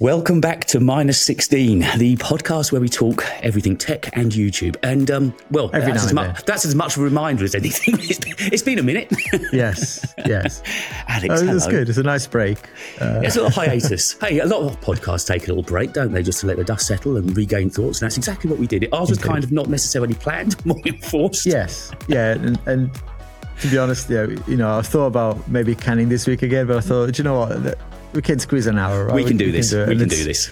Welcome back to Minus 16, the podcast where we talk everything tech and YouTube. And, um, well, that's, as and mu- that's as much of a reminder as anything. it's been, it's been a minute. Yes, yes. Alex, Oh, that's good. It's a nice break. Uh, It's a little hiatus. hey, a lot of podcasts take a little break, don't they, just to let the dust settle and regain thoughts. And that's exactly what we did. Ours was kind of not necessarily planned, more enforced. yes, yeah, and, and to be honest, yeah, you know, I thought about maybe canning this week again, but I thought, do you know what? We can squeeze an hour. Right? We can do this. it. We can do this.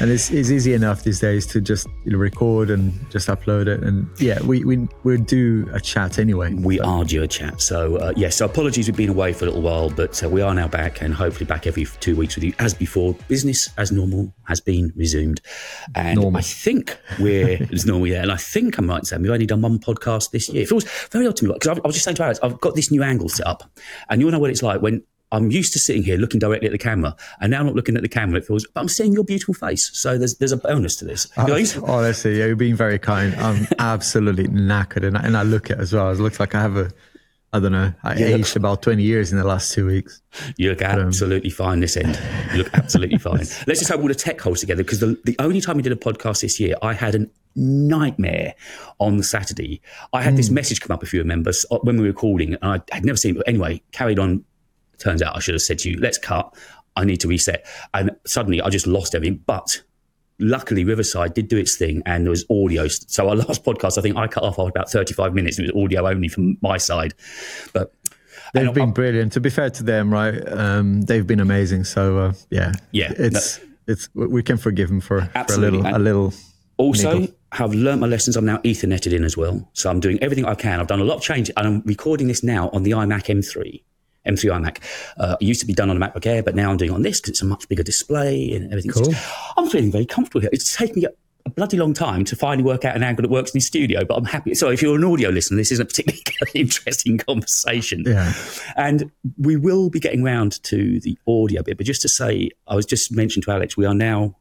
and it's, it's easy enough these days to just you know, record and just upload it. And yeah, we we we'll do a chat anyway. We are due a chat. So, uh, yes, so apologies, we've been away for a little while, but uh, we are now back and hopefully back every two weeks with you as before. Business as normal has been resumed. And Normal. I think we're, it's normal, yeah. And I think I might right in we've only done one podcast this year. It feels very odd to me because I was just saying to Alex, I've got this new angle set up. And you'll know what it's like when I'm used to sitting here looking directly at the camera, and now I'm not looking at the camera. It feels, but I'm seeing your beautiful face. So there's there's a bonus to this. You you- Honestly, yeah, you're being very kind. I'm absolutely knackered, and I, and I look it as well. It looks like I have a, I don't know, I look- aged about 20 years in the last two weeks. You look absolutely fine this end. You look absolutely fine. Let's just hope all the tech holds together because the, the only time we did a podcast this year, I had a nightmare on the Saturday. I had this message come up, if you remember, uh, when we were calling. and I had never seen it. But anyway, carried on. Turns out I should have said to you, let's cut. I need to reset. And suddenly I just lost everything. But luckily, Riverside did do its thing and there was audio. So our last podcast, I think I cut off after about 35 minutes. It was audio only from my side. But They've been I- brilliant. To be fair to them, right? Um, they've been amazing. So uh, yeah, Yeah, it's it's we can forgive them for, for a little And- a little. Also, Niggle. have learnt my lessons. I'm now Ethernetted in as well. So I'm doing everything I can. I've done a lot of changes and I'm recording this now on the iMac M3. M3 iMac. Uh, it used to be done on a MacBook Air, but now I'm doing it on this because it's a much bigger display and everything. Cool. I'm feeling very comfortable here. It's taken me a, a bloody long time to finally work out an angle that works in the studio, but I'm happy. So if you're an audio listener, this isn't a particularly interesting conversation. Yeah. And we will be getting round to the audio bit, but just to say, I was just mentioned to Alex, we are now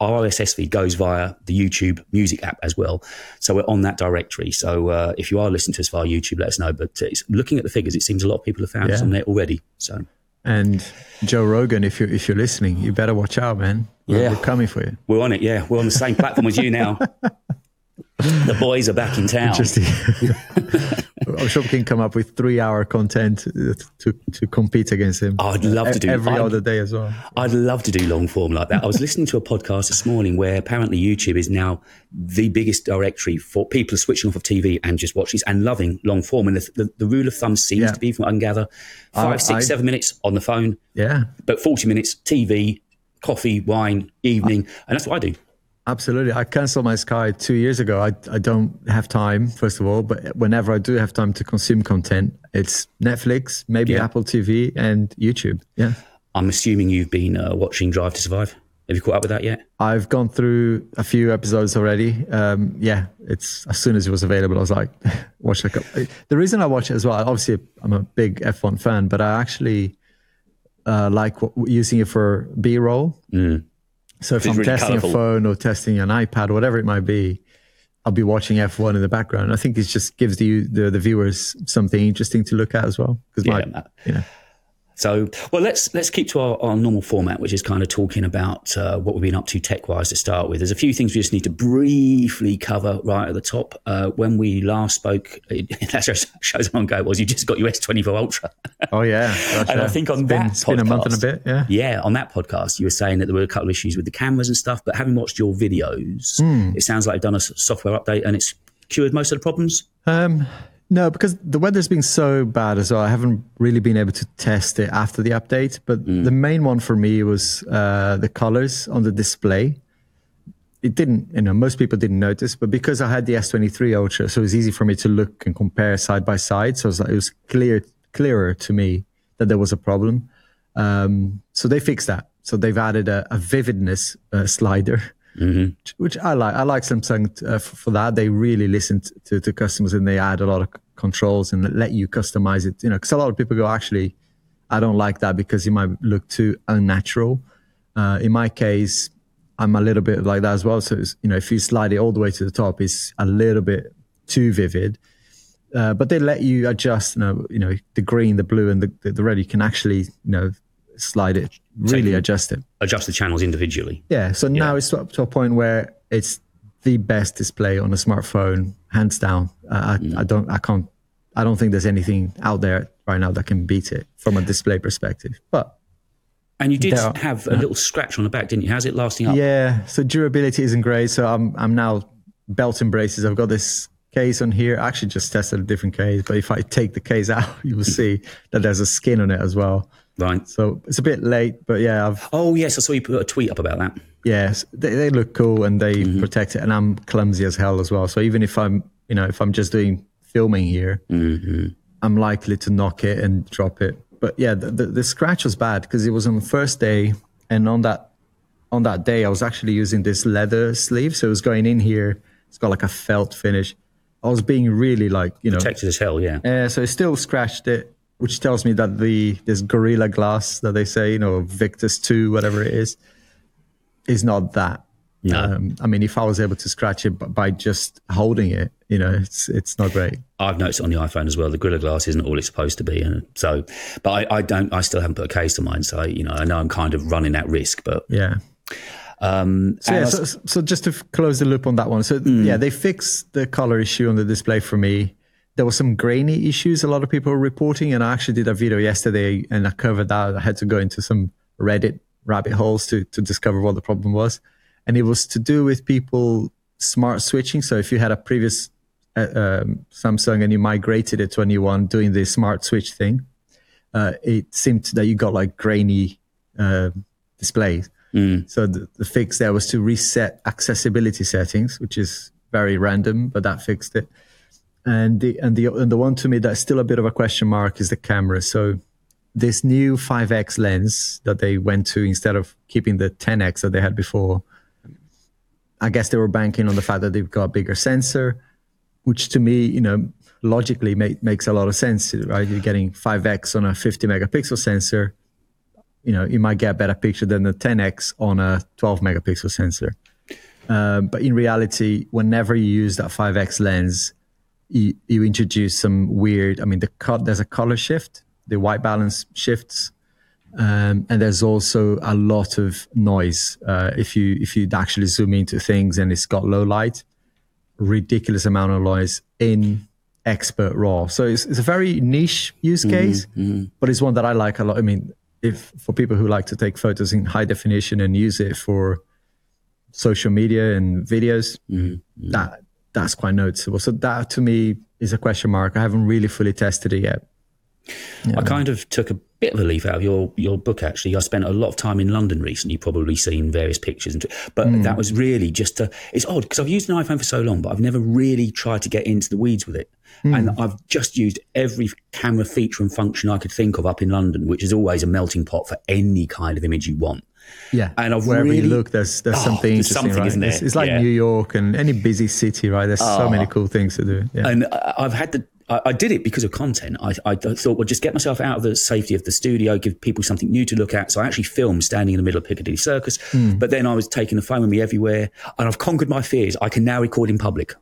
our RSS feed goes via the YouTube music app as well. So we're on that directory. So uh, if you are listening to us via YouTube, let us know. But uh, it's, looking at the figures, it seems a lot of people have found us on there already. So And Joe Rogan, if you're if you're listening, you better watch out, man. Yeah. we're coming for you. we're on it. Yeah, we're on the same platform as you now. The boys are back in town. I'm sure we can come up with three hour content to to compete against him. I'd love to do- every I'd- other day as well. I'd love to do long form like that. I was listening to a podcast this morning where apparently YouTube is now the biggest directory for people switching off of TV and just watching and loving long form. And the, the, the rule of thumb seems Yeah. to be, from what I can gather, five, I- six, I- seven minutes on the phone, Yeah, but 40 minutes TV, coffee, wine, evening. And that's what I do. Absolutely. I canceled my Sky two years ago. I, I don't have time, first of all, but whenever I do have time to consume content, it's Netflix, maybe Yeah. Apple TV, and YouTube. Yeah. I'm assuming you've been uh, watching Drive to Survive. Have you caught up with that yet? I've gone through a few episodes already. Um, yeah, it's as soon as it was available, I was like, watch a couple. The reason I watch it as well, obviously, I'm a big F1 fan, but I actually uh, like w- using it for B roll. So if It's I'm really testing colourful. a phone or testing an iPad, or whatever it might be, I'll be watching F1 in the background. I think it just gives the the, the viewers something interesting to look at as well. Because Yeah, my, you know, So, well, let's let's keep to our, our normal format, which is kind of talking about uh, what we've been up to tech wise to start with. There's a few things we just need to briefly cover right at the top. Uh, when we last spoke, that shows shows how long ago it was. You just got your S24 Ultra, oh yeah, gosh, and I think on it's that been, it's been a month and a podcast- bit. Yeah. yeah, on that podcast, you were saying that there were a couple of issues with the cameras and stuff. But having watched your videos, Hmm. it sounds like you've done a software update and it's cured most of the problems. Um, no, because the weather's been so bad as well. I haven't really been able to test it after the update. But the main one for me was uh, the colors on the display. It didn't, you know, most people didn't notice, but because I had the S23 Ultra, so it was easy for me to look and compare side by side. So it was, like, it was clear, clearer to me that there was a problem. Um, so they fixed that. So they've added a, a vividness uh, slider which- which I like. I like Samsung uh, for that. They really listen to, to customers and they add a lot of controls and let you customize it. You know, because a lot of people go, actually, I don't like that because it might look too unnatural. Uh, in my case, I'm a little bit like that as well. So, it's, you know, if you slide it all the way to the top, it's a little bit too vivid. Uh, but they let you adjust, you know, you know, the green, the blue, and the, the, red. You can actually, you know, slide it, really you- adjust it. Adjust the channels individually. Yeah. So now it's up to a point where it's the best display on a smartphone, hands down. Uh, I, I don't, I can't, I don't think there's anything out there right now that can beat it from a display perspective. But And you did are- have a little scratch on the back, didn't you? How's it lasting up? yeah, so durability isn't great. So I'm, I'm now belt and braces. I've got this case on here. I actually just tested a different case, but if I take the case out, you will see that there's a skin on it as well. Right. So it's a bit late, but yeah, I've Oh yes, I saw you put a tweet up about that. yes, they, they look cool and they mm-hmm. protect it. And I'm clumsy as hell as well. So even if I'm, you know, if I'm just doing filming here, I'm likely to knock it and drop it. But yeah, the, the, the scratch was bad because it was on the first day, and on that on that day, I was actually using this leather sleeve, so it was going in here. It's got like a felt finish. I was being really like, you know, Protected as hell, yeah. uh, so it still scratched it, which tells me that the this Gorilla Glass that they say, you know, Victus Two, whatever it is, is not that. No. Um, I mean, if I was able to scratch it by just holding it, you know, it's it's not great. I've noticed on the iPhone as well. The Gorilla Glass isn't all it's supposed to be, and so, but I, I don't. I still haven't put a case on mine, so you know, I know I'm kind of running that risk. But Yeah. um, So, yeah, I- so, so just to close the loop on that one. So yeah, they fixed the color issue on the display for me. There was some grainy issues a lot of people were reporting, and I actually did a video yesterday and I covered that. I had to go into some Reddit rabbit holes to to discover what the problem was, and it was to do with people smart switching. So if you had a previous uh, um, Samsung and you migrated it to a new one, doing the smart switch thing, uh, it seemed that you got like grainy uh, displays. So the, the fix there was to reset accessibility settings, which is very random, but that fixed it. And the and the and the one to me that's still a bit of a question mark is the camera. So this new 5x lens that they went to instead of keeping the 10x that they had before, I guess they were banking on the fact that they've got a bigger sensor, which to me, you know, logically make, makes a lot of sense, right? You're getting 5x on a 50 megapixel sensor you know, you might get a better picture than the 10x on a 12 megapixel sensor. Um, but in reality, whenever you use that 5x lens, you, you introduce some weird. I mean, the cut there's a color shift, the white balance shifts, um, and there's also a lot of noise. Uh, if you if you actually zoom into things and it's got low light, ridiculous amount of noise in expert raw. So it's, it's a very niche use case, but it's one that I like a lot. I mean, if for people who like to take photos in high definition and use it for social media and videos, that that's quite noticeable. So that to me is a question mark. I haven't really fully tested it yet. I kind of took a bit of a leaf out of your, your book. Actually, I spent a lot of time in London recently. You've probably seen various pictures, and but Hmm. that was really just to. It's odd because I've used an iPhone for so long, but I've never really tried to get into the weeds with it. Hmm. And I've just used every camera feature and function I could think of up in London, which is always a melting pot for any kind of image you want. Yeah, And I've wherever really- you look, there's there's Oh, something there's interesting, something, right? isn't there? It's, it's like Yeah. Oh. New York and any busy city, right? There's so many cool things to do. Yeah. And I've had the. I I did it because of content. I, I thought, well, just get myself out of the safety of the studio, give people something new to look at. So I actually filmed standing in the middle of Piccadilly Circus. Hmm. But then I was taking the phone with me everywhere, and I've conquered my fears. I can now record in public.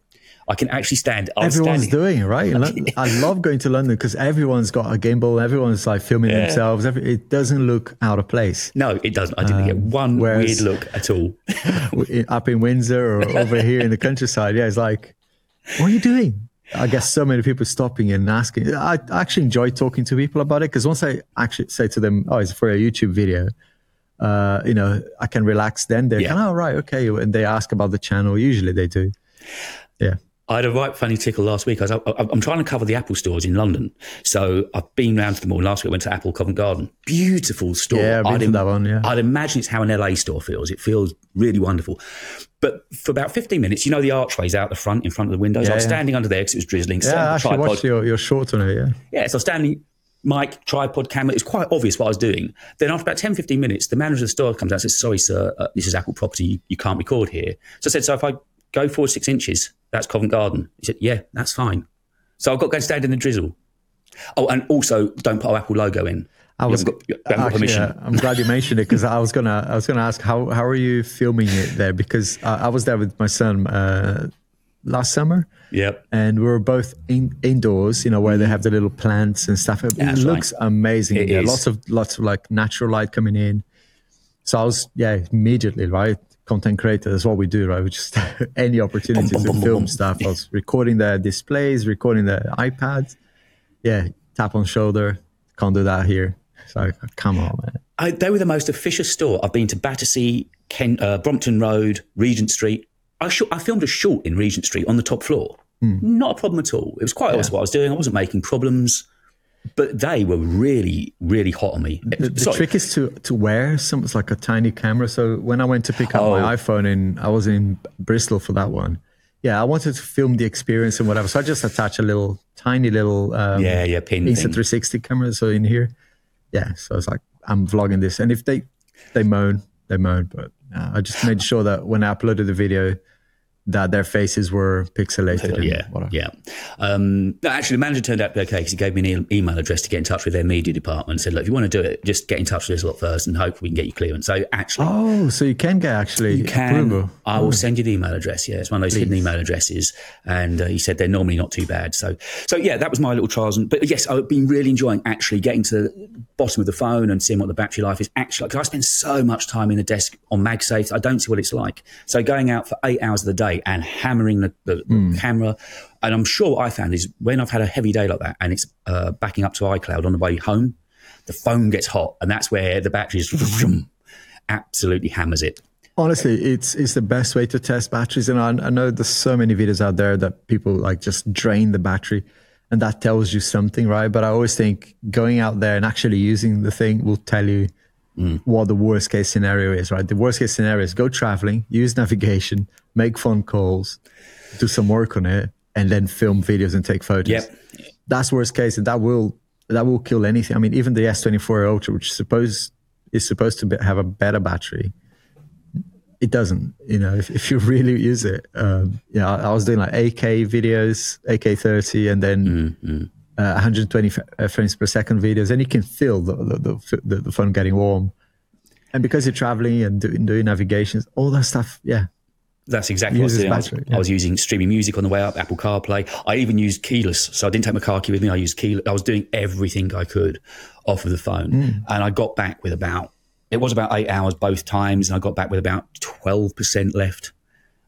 I can actually stand. I was Everyone's standing, doing it, right? I love going to London because everyone's got a gimbal. Everyone's like filming themselves. It doesn't look out of place. No, it doesn't. I didn't get one Um, weird look at all. up in Windsor or over here in the countryside. Yeah, it's like, what are you doing? I guess so many people stopping and asking. I actually enjoy talking to people about it because once I actually say to them, "Oh, it's for a YouTube video," uh, you know, I can relax. Then they're, Yeah. oh, right, okay, and they ask about the channel. Usually they do. Yeah. I had a right funny tickle last week. I was, I, I'm trying to cover the Apple stores in London, so I've been round to them all. Last week I went to Apple Covent Garden. Beautiful store. Yeah, I've been I'd that one, yeah. I'd imagine it's how an LA store feels. It feels really wonderful. But for about 15 minutes, you know the archways out the front, in front of the windows. I was yeah. standing under there because it was drizzling. Yeah, I actually tripod. watched your, your short on it. Yeah. Yeah, so I was standing, mic, tripod, camera. It was quite obvious what I was doing. Then after about 10, 15 minutes, the manager of the store comes out and says, Sorry, sir, uh, this is Apple property. You, you can't record here. So I said, So if I go forward six inches, that's Covent Garden. He said, Yeah, that's fine. So I've got to go and stand in the drizzle. Oh, and also don't put our Apple logo in. I was got, you haven't got actually, uh, I'm glad you mentioned it because I was gonna I was gonna ask how how are you filming it there because I, I was there with my son uh, last summer. Yep. And we were both in, indoors, you know, where they have the little plants and stuff. It That's looks amazing. It yeah, lots of lots of like natural light coming in. So I was yeah immediately right. Content creator is what we do, right? We just any opportunity Boom, boom, to boom, film stuff. I was recording their displays, recording their iPads. Yeah, tap on shoulder. Can't do that here. So come on, man. I, they were the most officious store. I've been to Battersea, Ken, uh, Brompton Road, Regent Street. I, shot, I filmed a short in Regent Street on the top floor. Not a problem at all. It was quite obvious what I was doing. I wasn't making problems, but they were really, really hot on me. The, the trick is to to wear something like a tiny camera. So when I went to pick up Oh. my iPhone and I was in Bristol for that one, yeah, I wanted to film the experience and whatever. So I just attached a little tiny little um, yeah, yeah, pin Insta thing. 360 camera. So in here, yeah. So I was like, I'm vlogging this, and if they they moan, they moan. But uh, I just made sure that when I uploaded the video, that their faces were pixelated. and Yeah, whatever. yeah. Um, no, actually, the manager turned out to be okay because he gave me an e- email address to get in touch with their media department and said, look, if you want to do it, just get in touch with us a lot first and hope we can get you clearance. So actually, Oh, so you can get actually You can. I will send you the email address. Yeah, it's one of those hidden email addresses, and uh, he said they're normally not too bad. So, so yeah, that was my little trials. And but yes, I've been really enjoying actually getting to the bottom of the phone and seeing what the battery life is actually. Because I spend so much time in the desk on MagSafe, I don't see what it's like. So going out for eight hours of the day and hammering the, the, the camera, and I'm sure what I found is when I've had a heavy day like that and it's uh, backing up to iCloud on the way home, the phone gets hot, and that's where the battery is absolutely hammers it. Honestly, it's it's the best way to test batteries, and I, I know there's so many videos out there that people like just drain the battery, and that tells you something, right? But I always think going out there and actually using the thing will tell you Mm. what the worst case scenario is, right? The worst case scenario is go traveling, use navigation, make phone calls, do some work on it, and then film videos and take photos. Yep. That's worst case, and that will that will kill anything. I mean, even the S24 Ultra, which suppose is supposed to be, have a better battery, it doesn't. You know, if, if you really use it, um, yeah, I, I was doing like 8K videos, 8K30, and then mm, mm. Uh, 120 f- uh, frames per second videos, and you can feel the the, the, the, phone getting warm. And because you're traveling and doing, doing navigations, all that stuff, yeah, That's exactly what I was doing. I was, battery, I was using streaming music on the way up, Apple CarPlay. I even used keyless, so I didn't take my car key with me. I used keyless. I was doing everything I could off of the phone, Hmm. and I got back with about it was about eight hours both times, and I got back with about twelve percent left.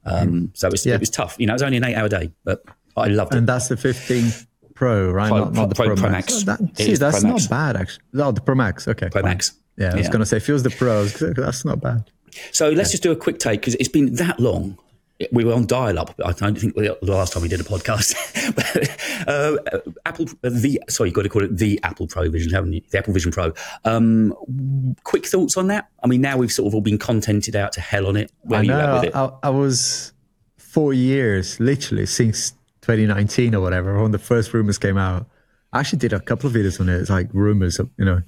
Um, So it was. Yeah. it was tough. You know, it was only an eight-hour day, but I loved it. and that's the 15 Pro, right? Pro- not, not the Pro- Pro, Pro Max. Max. That- see, that's Pro not Max. bad actually. Oh, the Pro Max. Okay, Pro fine. Max. Yeah, I was Yeah. gonna say if it was the Pros, that's not bad. So let's just do a quick take because it's been that long. We were on dial-up. I don't think we- the last time we did a podcast. uh, Apple, the sorry, you've got to call it the Apple Pro Vision, haven't you? The Apple Vision Pro. Um, quick thoughts on that? I mean, now we've sort of all been contented out to hell on it. Where I are you know. at with it? I, I was four years, literally, since 2019 or whatever, when the first rumors came out. I actually did a couple of videos on it. It's like rumors, of, you know.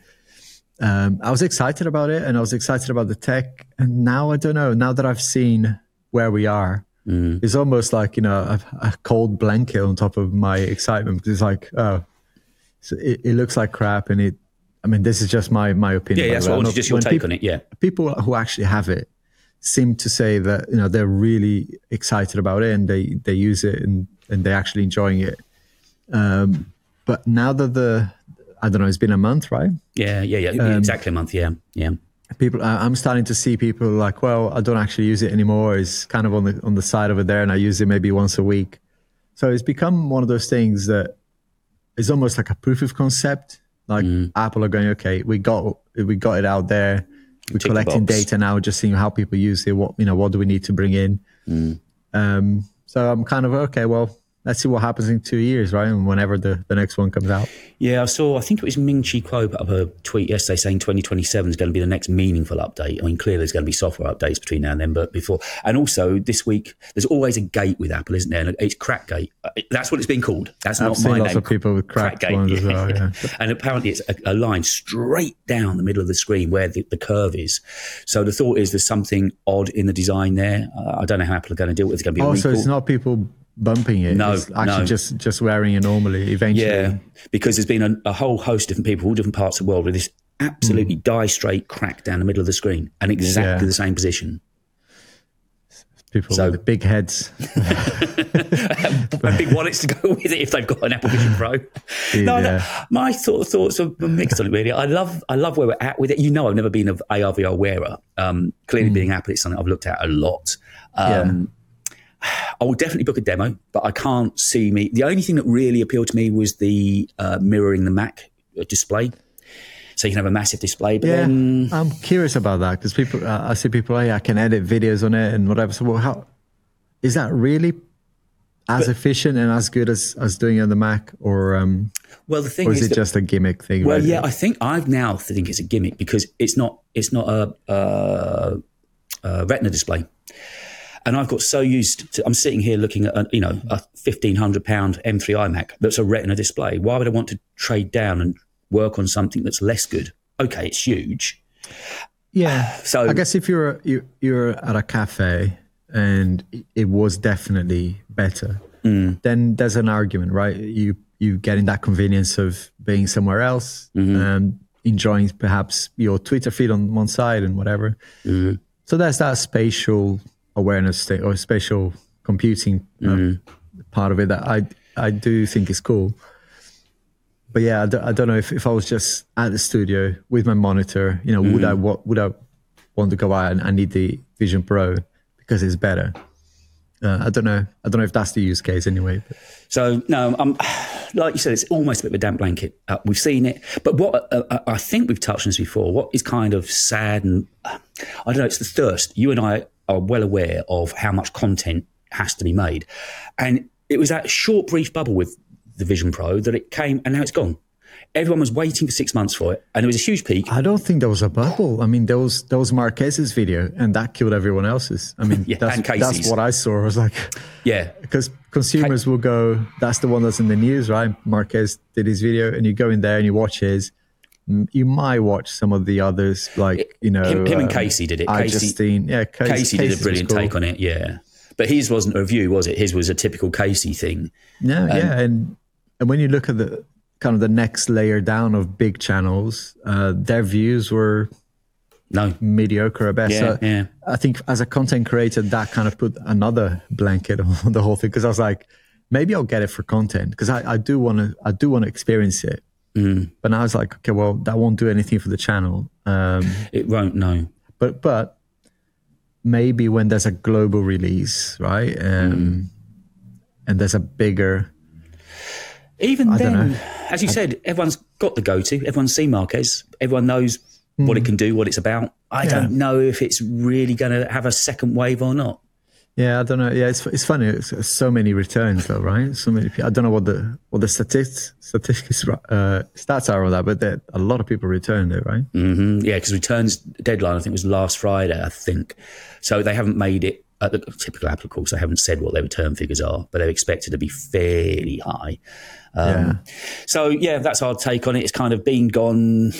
Um, I was excited about it, and I was excited about the tech. And now I don't know. Now that I've seen where we are, Mm. it's almost like you know a, a cold blanket on top of my excitement. Because it's like, oh, so it, it looks like crap, and it. I mean, this is just my my opinion. yeah, that's what I I'm wanted. not- Just your when take people- on it. Yeah. people who actually have it seem to say that you know they're really excited about it and they they use it and and they're actually enjoying it. Um but now that the i don't know it's been a month right? Yeah, yeah, yeah. Um, exactly a month. Yeah, yeah. people i'm starting to see people like well i don't actually use it anymore. It's kind of on the on the side over there and i use it maybe once a week. So it's become one of those things that is almost like a proof of concept. Like apple are going okay we got we got it out there. We're Tick collecting data now just seeing how people use it what you know what do we need to bring in? Um so i'm kind of okay well let's see what happens in two years right and whenever the the next one comes out Yeah, I saw. I think it was Ming Chi Kuo put up a tweet yesterday saying 2027 is going to be the next meaningful update. I mean, clearly there's going to be software updates between now and then, but before and also this week, there's always a gate with Apple, isn't there? And it's Crackgate. Uh, That's what it's been called. That's i've not seen my lots name. of people with cracked ones as well yeah and apparently it's a, a line straight down the middle of the screen where the, the curve is. So the thought is there's something odd in the design there. Uh, I don't know how Apple are going to deal with it. It's going to be a also it's not people bumping it No, it's actually no. just just wearing it normally eventually Yeah, because there's been a, a whole host of different people, all different parts of the world, with this absolutely die straight crack down the middle of the screen and exactly. Yeah. the same position. People So- with big heads. big wallets to go with it if they've got an Apple Vision Pro. no, Yeah. my of thoughts are mixed on it. Really, I love, I love where we're at with it. You know, I've never been an AR VR wearer. Um, clearly, being Apple, it's something I've looked at a lot. Um, I will definitely book a demo, but I can't see me. The only thing that really appealed to me was the uh, mirroring the Mac display. So you can have a massive display, but Yeah, then I'm curious about that because people, uh, I see people, hey, I can edit videos on it and whatever. So, well, how is that really as efficient and as good as as doing it on the Mac, or um, well, the thing or is, is it that- just a gimmick thing? Well, right? yeah, I think I've now think it's a gimmick because it's not it's not a, a, a Retina display, and I've got so used to. I'm sitting here looking at a, you know a fifteen hundred pound M3 iMac that's a Retina display. Why would I want to trade down and work on something that's less good? Okay, it's huge. yeah. So I guess if you're you, you're at a cafe and it was definitely better, Mm. then there's an argument, right? You you getting that convenience of being somewhere else, Mm-hmm. and enjoying perhaps your Twitter feed on one side and whatever. Mm-hmm. So there's that spatial awareness thing or spatial computing uh, Mm-hmm. part of it that I I do think is cool. But yeah, I don't, I don't know if, if I was just at the studio with my monitor, you know, would I Mm-hmm. would I want to go out and I need the Vision Pro because it's better? Uh, I don't know. I don't know if that's the use case anyway. But So no, um, like you said, it's almost a bit of a damp blanket. Uh, we've seen it, but what uh, uh, I think we've touched on this before. What is kind of sad and uh, I don't know, it's the thirst. You and I are well aware of how much content has to be made, and it was that short, brief bubble with the Vision Pro that it came, and now it's gone. Everyone was waiting for six months for it, and there was a huge peak. I don't think there was a bubble. I mean, there was there was Marques's video, and that killed everyone else's. I mean, Yeah, that's, that's what I saw. I was like, Yeah, because consumers will go, that's the one that's in the news, right? Marquez did his video, and you go in there and you watch his. You might watch some of the others, like you know, him, him and um, Casey did it. I Casey, Justine, yeah, Casey, Casey did a brilliant cool. take on it. Yeah, but his wasn't a review, was it? His was a typical Casey thing. Yeah, yeah, and and when you look at the kind of the next layer down of big channels, uh, their views were No, mediocre at best. Yeah, so yeah. I think as a content creator, that kind of put another blanket on the whole thing because I was like, maybe I'll get it for content because I, I do want to I do want to experience it. Mm. But now I was like, okay, well, that won't do anything for the channel. Um, it won't. No. but but maybe when there's a global release, right? Um, Mm. And there's a bigger Even don't then, as you said, everyone's got the go-to. Everyone's seen Marques. Everyone knows what it can do, what it's about. I. Yeah. don't know if it's really going to have a second wave or not. Yeah, I don't know. Yeah, it's it's funny. It's, so many returns though, right? So many. People, I don't know what the what the statistics statistics uh, stats are on that, but there, a lot of people returned it, right? hmm Yeah, because returns deadline I think was last Friday. I think so. They haven't made it at the typical Apple course. They haven't said what their return figures are, but they're expected to be fairly high. Um, Yeah. So yeah, that's our take on it. It's kind of been gone.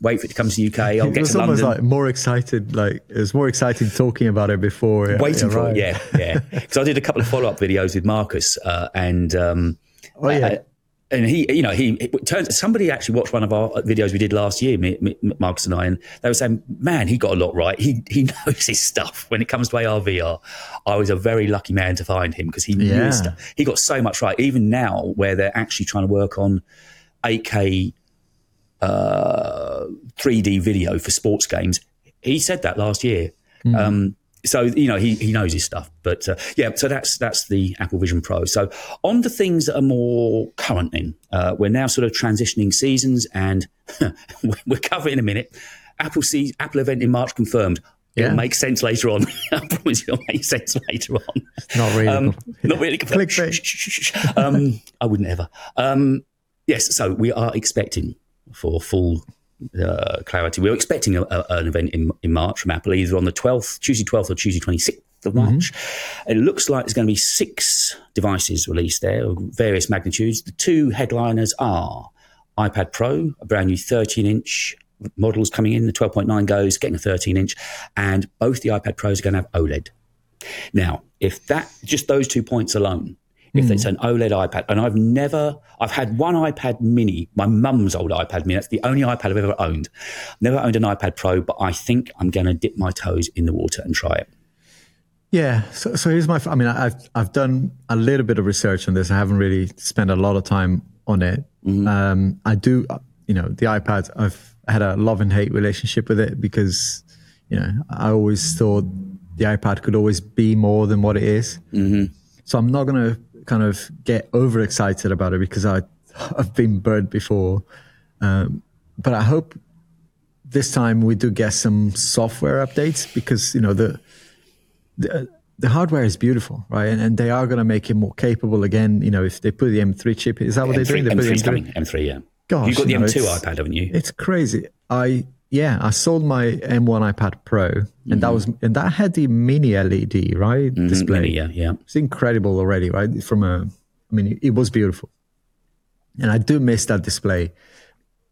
Wait for it to come to the UK. I'll get was to London. like more excited. Like it was more exciting talking about it before. it waiting for it. Yeah, yeah. Because I did a couple of follow up videos with Marcus, uh, and um, Oh yeah. uh, and he, you know, he turns somebody actually watched one of our videos we did last year, me, me, Marcus and I, and they were saying, "Man, he got a lot right. He he knows his stuff when it comes to ARVR." I was a very lucky man to find him because he knew his stuff. He got so much right. Even now, where they're actually trying to work on 8K uh, 3D video for sports games, he said that last year. Um, so you know he, he knows his stuff, but uh, yeah. So that's that's the Apple Vision Pro. So on to things that are more current. In uh, we're now sort of transitioning seasons, and we're covering in a minute. Apple see Apple event in March confirmed. Yeah. It'll make sense later on. I promise it'll make sense later on. Not really. Um, not really. Clickbait. Um, I wouldn't ever. Um, yes, so we are expecting for full uh, clarity. We're expecting a, a, an event in, in March from Apple, either on the 12th, Tuesday 12th or Tuesday 26th of March. It looks like there's going to be six devices released there of various magnitudes. The two headliners are iPad Pro, a brand new 13 inch models coming in. The 12.9 goes, getting a 13 inch, and both the iPad Pros are going to have OLED. Now, if that just those two points alone, if it's an OLED iPad, and I've never, I've had one iPad Mini, my mum's old iPad Mini. That's the only iPad I've ever owned. Never owned an iPad Pro, but I think I'm going to dip my toes in the water and try it. Yeah. So, so here's my. I mean, I've I've done a little bit of research on this. I haven't really spent a lot of time on it. Mm-hmm. Um, I do. You know, the iPad. I've had a love and hate relationship with it because, you know, I always thought the iPad could always be more than what it is. Mm-hmm. So I'm not going to kind of get overexcited about it because I I've been burned before. Um, but I hope this time we do get some software updates because you know the the, the hardware is beautiful, right? And, and they are going to make it more capable again. You know, if they put the M3 chip, is that what M3, they're doing? They M3's coming. M3, yeah. Gosh, you've got the you know, M2 iPad, haven't you? It's crazy. I yeah, I sold my M1 iPad Pro, and mm-hmm. that was and that had the mini LED right mm-hmm, display. Mini, yeah, yeah. It's incredible already, right? From a, I mean, it, was beautiful, and I do miss that display.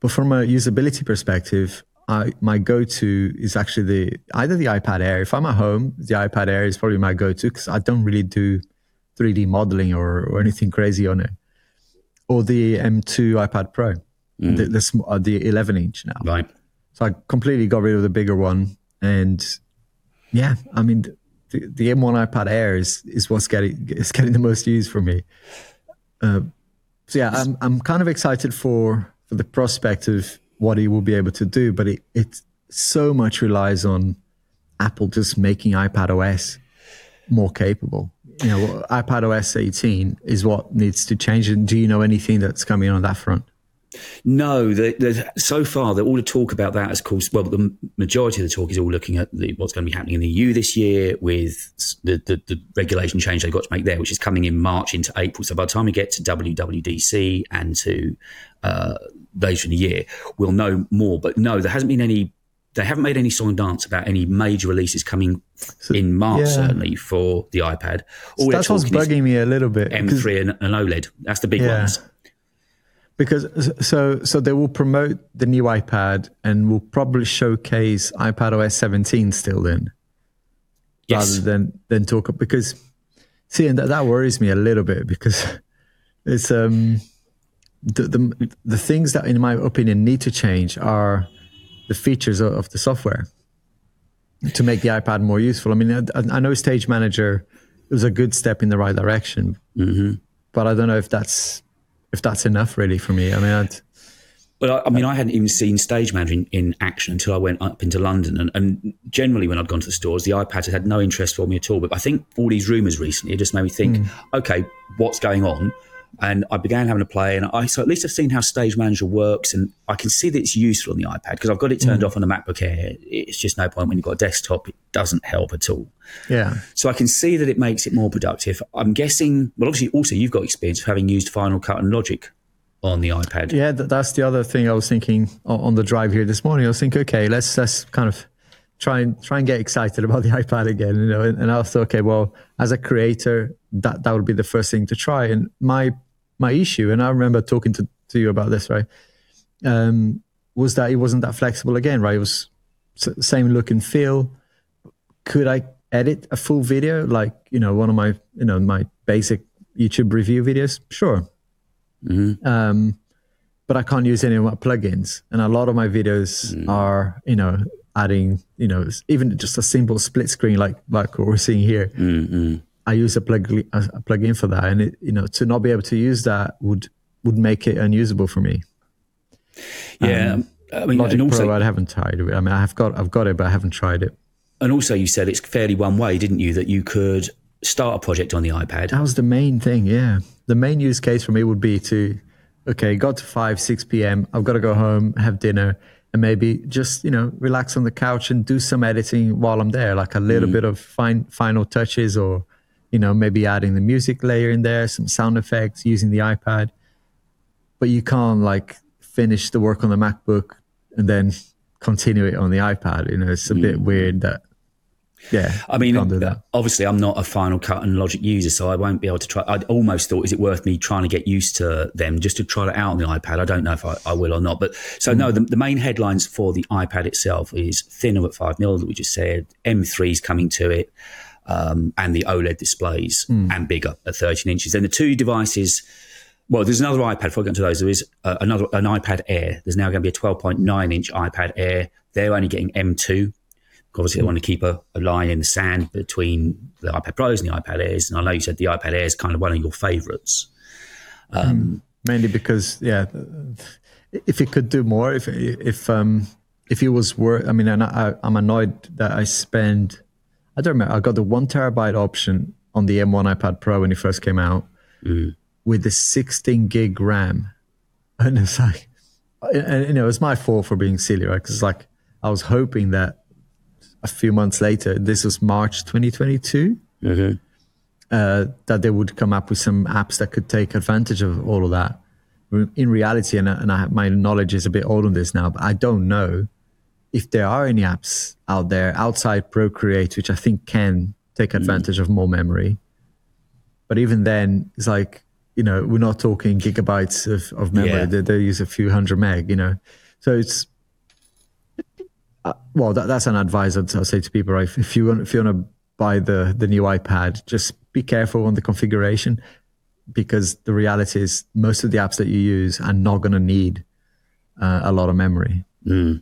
But from a usability perspective, I, my go-to is actually the either the iPad Air. If I'm at home, the iPad Air is probably my go-to because I don't really do 3D modeling or, or anything crazy on it. Or the M2 iPad Pro, mm. the, the, uh, the 11 inch now. Right. So I completely got rid of the bigger one, and yeah, I mean the, the M1 iPad Air is is what's getting is getting the most use for me. Uh, so yeah, I'm I'm kind of excited for for the prospect of what he will be able to do, but it, it so much relies on Apple just making iPad OS more capable. You know, iPad OS 18 is what needs to change. And do you know anything that's coming on that front? No, the, the, so far, the, all the talk about that of course, well, the majority of the talk is all looking at the, what's going to be happening in the EU this year with the, the, the, regulation change they've got to make there, which is coming in March into April. So by the time we get to WWDC and to uh, later in the year, we'll know more. But no, there hasn't been any. They haven't made any song and dance about any major releases coming so, in March, yeah. certainly for the iPad. All so that's what's bugging me a little bit. M3 and, and OLED. That's the big yeah. ones because so so they will promote the new iPad and will probably showcase iPad OS 17 still then, yes. rather than than talk because see and that, that worries me a little bit because it's um the, the the things that in my opinion need to change are the features of, of the software to make the iPad more useful. I mean, I, I, know Stage Manager was a good step in the right direction, mm-hmm. but I don't know if that's if that's enough really for me. I mean, I'd, well, I, I mean, I hadn't even seen Stage Manager in, in, action until I went up into London. And, and, generally, when I'd gone to the stores, the iPad had had no interest for me at all. But I think all these rumours recently just made me think, mm. okay, what's going on? And I began having a play, and I so at least I've seen how Stage Manager works, and I can see that it's useful on the iPad because I've got it turned mm. off on the MacBook Air. It's just no point when you've got a desktop; it doesn't help at all. Yeah. So I can see that it makes it more productive. I'm guessing. Well, obviously, also you've got experience of having used Final Cut and Logic on the iPad. Yeah, that's the other thing I was thinking on the drive here this morning. I was thinking, okay, let's let's kind of try and try and get excited about the iPad again, you know. And, and I thought, okay, well, as a creator, that that would be the first thing to try. And my my issue, and I remember talking to, to you about this, right? Um, was that it wasn't that flexible again, right? It was same look and feel. Could I edit a full video like you know one of my you know my basic YouTube review videos? Sure. Mm-hmm. Um, but I can't use any of my plugins, and a lot of my videos mm. are you know adding you know even just a simple split screen like like what we're seeing here. Mm-hmm. I use a plug a plugin for that, and it, you know to not be able to use that would would make it unusable for me. Yeah, um, I mean, Logic also, Pro, I haven't tried it. I mean, I've got I've got it, but I haven't tried it. And also, you said it's fairly one way, didn't you? That you could start a project on the iPad. That was the main thing. Yeah, the main use case for me would be to, okay, got to five six p.m. I've got to go home, have dinner, and maybe just you know relax on the couch and do some editing while I'm there, like a little mm. bit of fine final touches or you know, maybe adding the music layer in there, some sound effects using the iPad. But you can't like finish the work on the MacBook and then continue it on the iPad. You know, it's a mm. bit weird that. Yeah, I mean, obviously, I'm not a Final Cut and Logic user, so I won't be able to try. I almost thought, is it worth me trying to get used to them just to try it out on the iPad? I don't know if I, I will or not. But so mm. no, the, the, main headlines for the iPad itself is thinner at five mil that we just said. M3 is coming to it um, and the OLED displays mm. and bigger at 13 inches. Then the two devices. Well, there's another iPad. Before I get into those, there is uh, another an iPad Air. There's now going to be a 12.9 inch iPad Air. They're only getting M2. Obviously, I want to keep a, a, line in the sand between the iPad Pros and the iPad Airs. And I know you said the iPad Air is kind of one of your favorites. Um, mm. Mainly because, yeah, if it could do more, if if um, if it was worth, I mean, I, I'm annoyed that I spend, I don't remember, I got the one terabyte option on the M1 iPad Pro when it first came out mm. with the 16 gig RAM. And it's like, and, you know, it's my fault for being silly, right? Because like, I was hoping that a few months later, this was March 2022, mm-hmm. uh, that they would come up with some apps that could take advantage of all of that. In reality, and, and I, my knowledge is a bit old on this now, but I don't know if there are any apps out there outside Procreate, which I think can take mm. advantage mm. of more memory. But even then, it's like, you know, we're not talking gigabytes of, of memory. Yeah. They, they use a few hundred meg, you know. So it's, uh, well, that, that's an advice I'd, I'd, say to people, right? If you want, if you want to buy the, the new iPad, just be careful on the configuration because the reality is most of the apps that you use are not going to need uh, a lot of memory. Mm.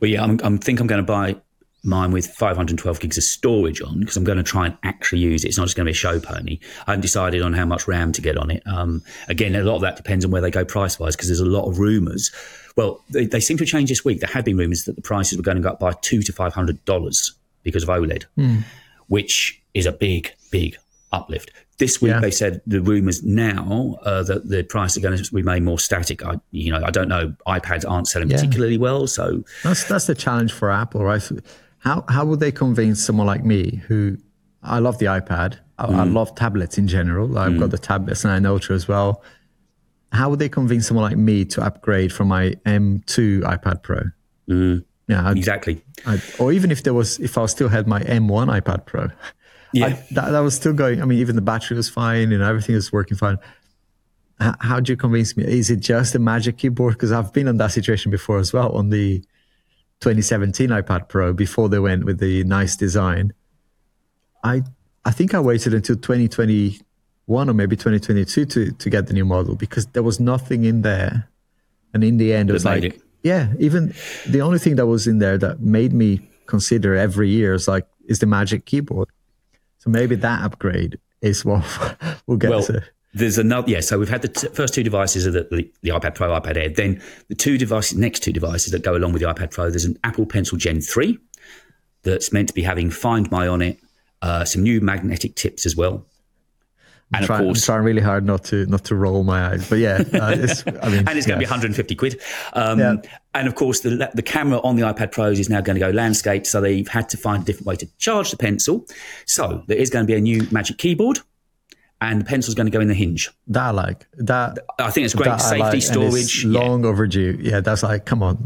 Well, yeah, I'm, I'm think I'm going to buy mine with 512 gigs of storage on because I'm going to try and actually use it. It's not just going to be a show pony. I haven't decided on how much RAM to get on it. Um, again, a lot of that depends on where they go price wise because there's a lot of rumours. Well, they, they, seem to have changed this week. There had been rumours that the prices were going to go up by two to five hundred dollars because of OLED, mm. which is a big, big uplift. This week yeah. they said the rumours now uh, that the price are going to remain more static. I, you know, I don't know. iPads aren't selling yeah. particularly well, so that's that's the challenge for Apple, right? How how would they convince someone like me who I love the iPad, I, mm. I love tablets in general. I've mm. got the Tab S9 Ultra as well. How would they convince someone like me to upgrade from my M2 iPad Pro? Mm. Yeah, I'd, exactly. I'd, or even if there was, if I still had my M1 iPad Pro, yeah, I, that, that, was still going. I mean, even the battery was fine and everything was working fine. How, how do you convince me? Is it just a Magic Keyboard? Because I've been in that situation before as well on the 2017 iPad Pro before they went with the nice design. I I think I waited until 2021 or maybe 2022 to to get the new model because there was nothing in there, and in the end it was like it. yeah, even the only thing that was in there that made me consider every year is like is the Magic Keyboard. So maybe that upgrade is what we'll get well, to. There's another, yeah. So we've had the t- first two devices of the, the, the, iPad Pro, iPad Air. Then the two devices, next two devices that go along with the iPad Pro. There's an Apple Pencil Gen three that's meant to be having Find My on it, uh, some new magnetic tips as well. And try, of course, I'm trying really hard not to not to roll my eyes, but yeah, uh, it's, I mean, and it's going to be 150 quid. Um, yeah. And of course, the the camera on the iPad Pros is now going to go landscape, so they've had to find a different way to charge the pencil. So there is going to be a new Magic Keyboard, and the pencil's going to go in the hinge. That I like that. I think it's great safety like, storage. long yeah. overdue. Yeah, that's like come on.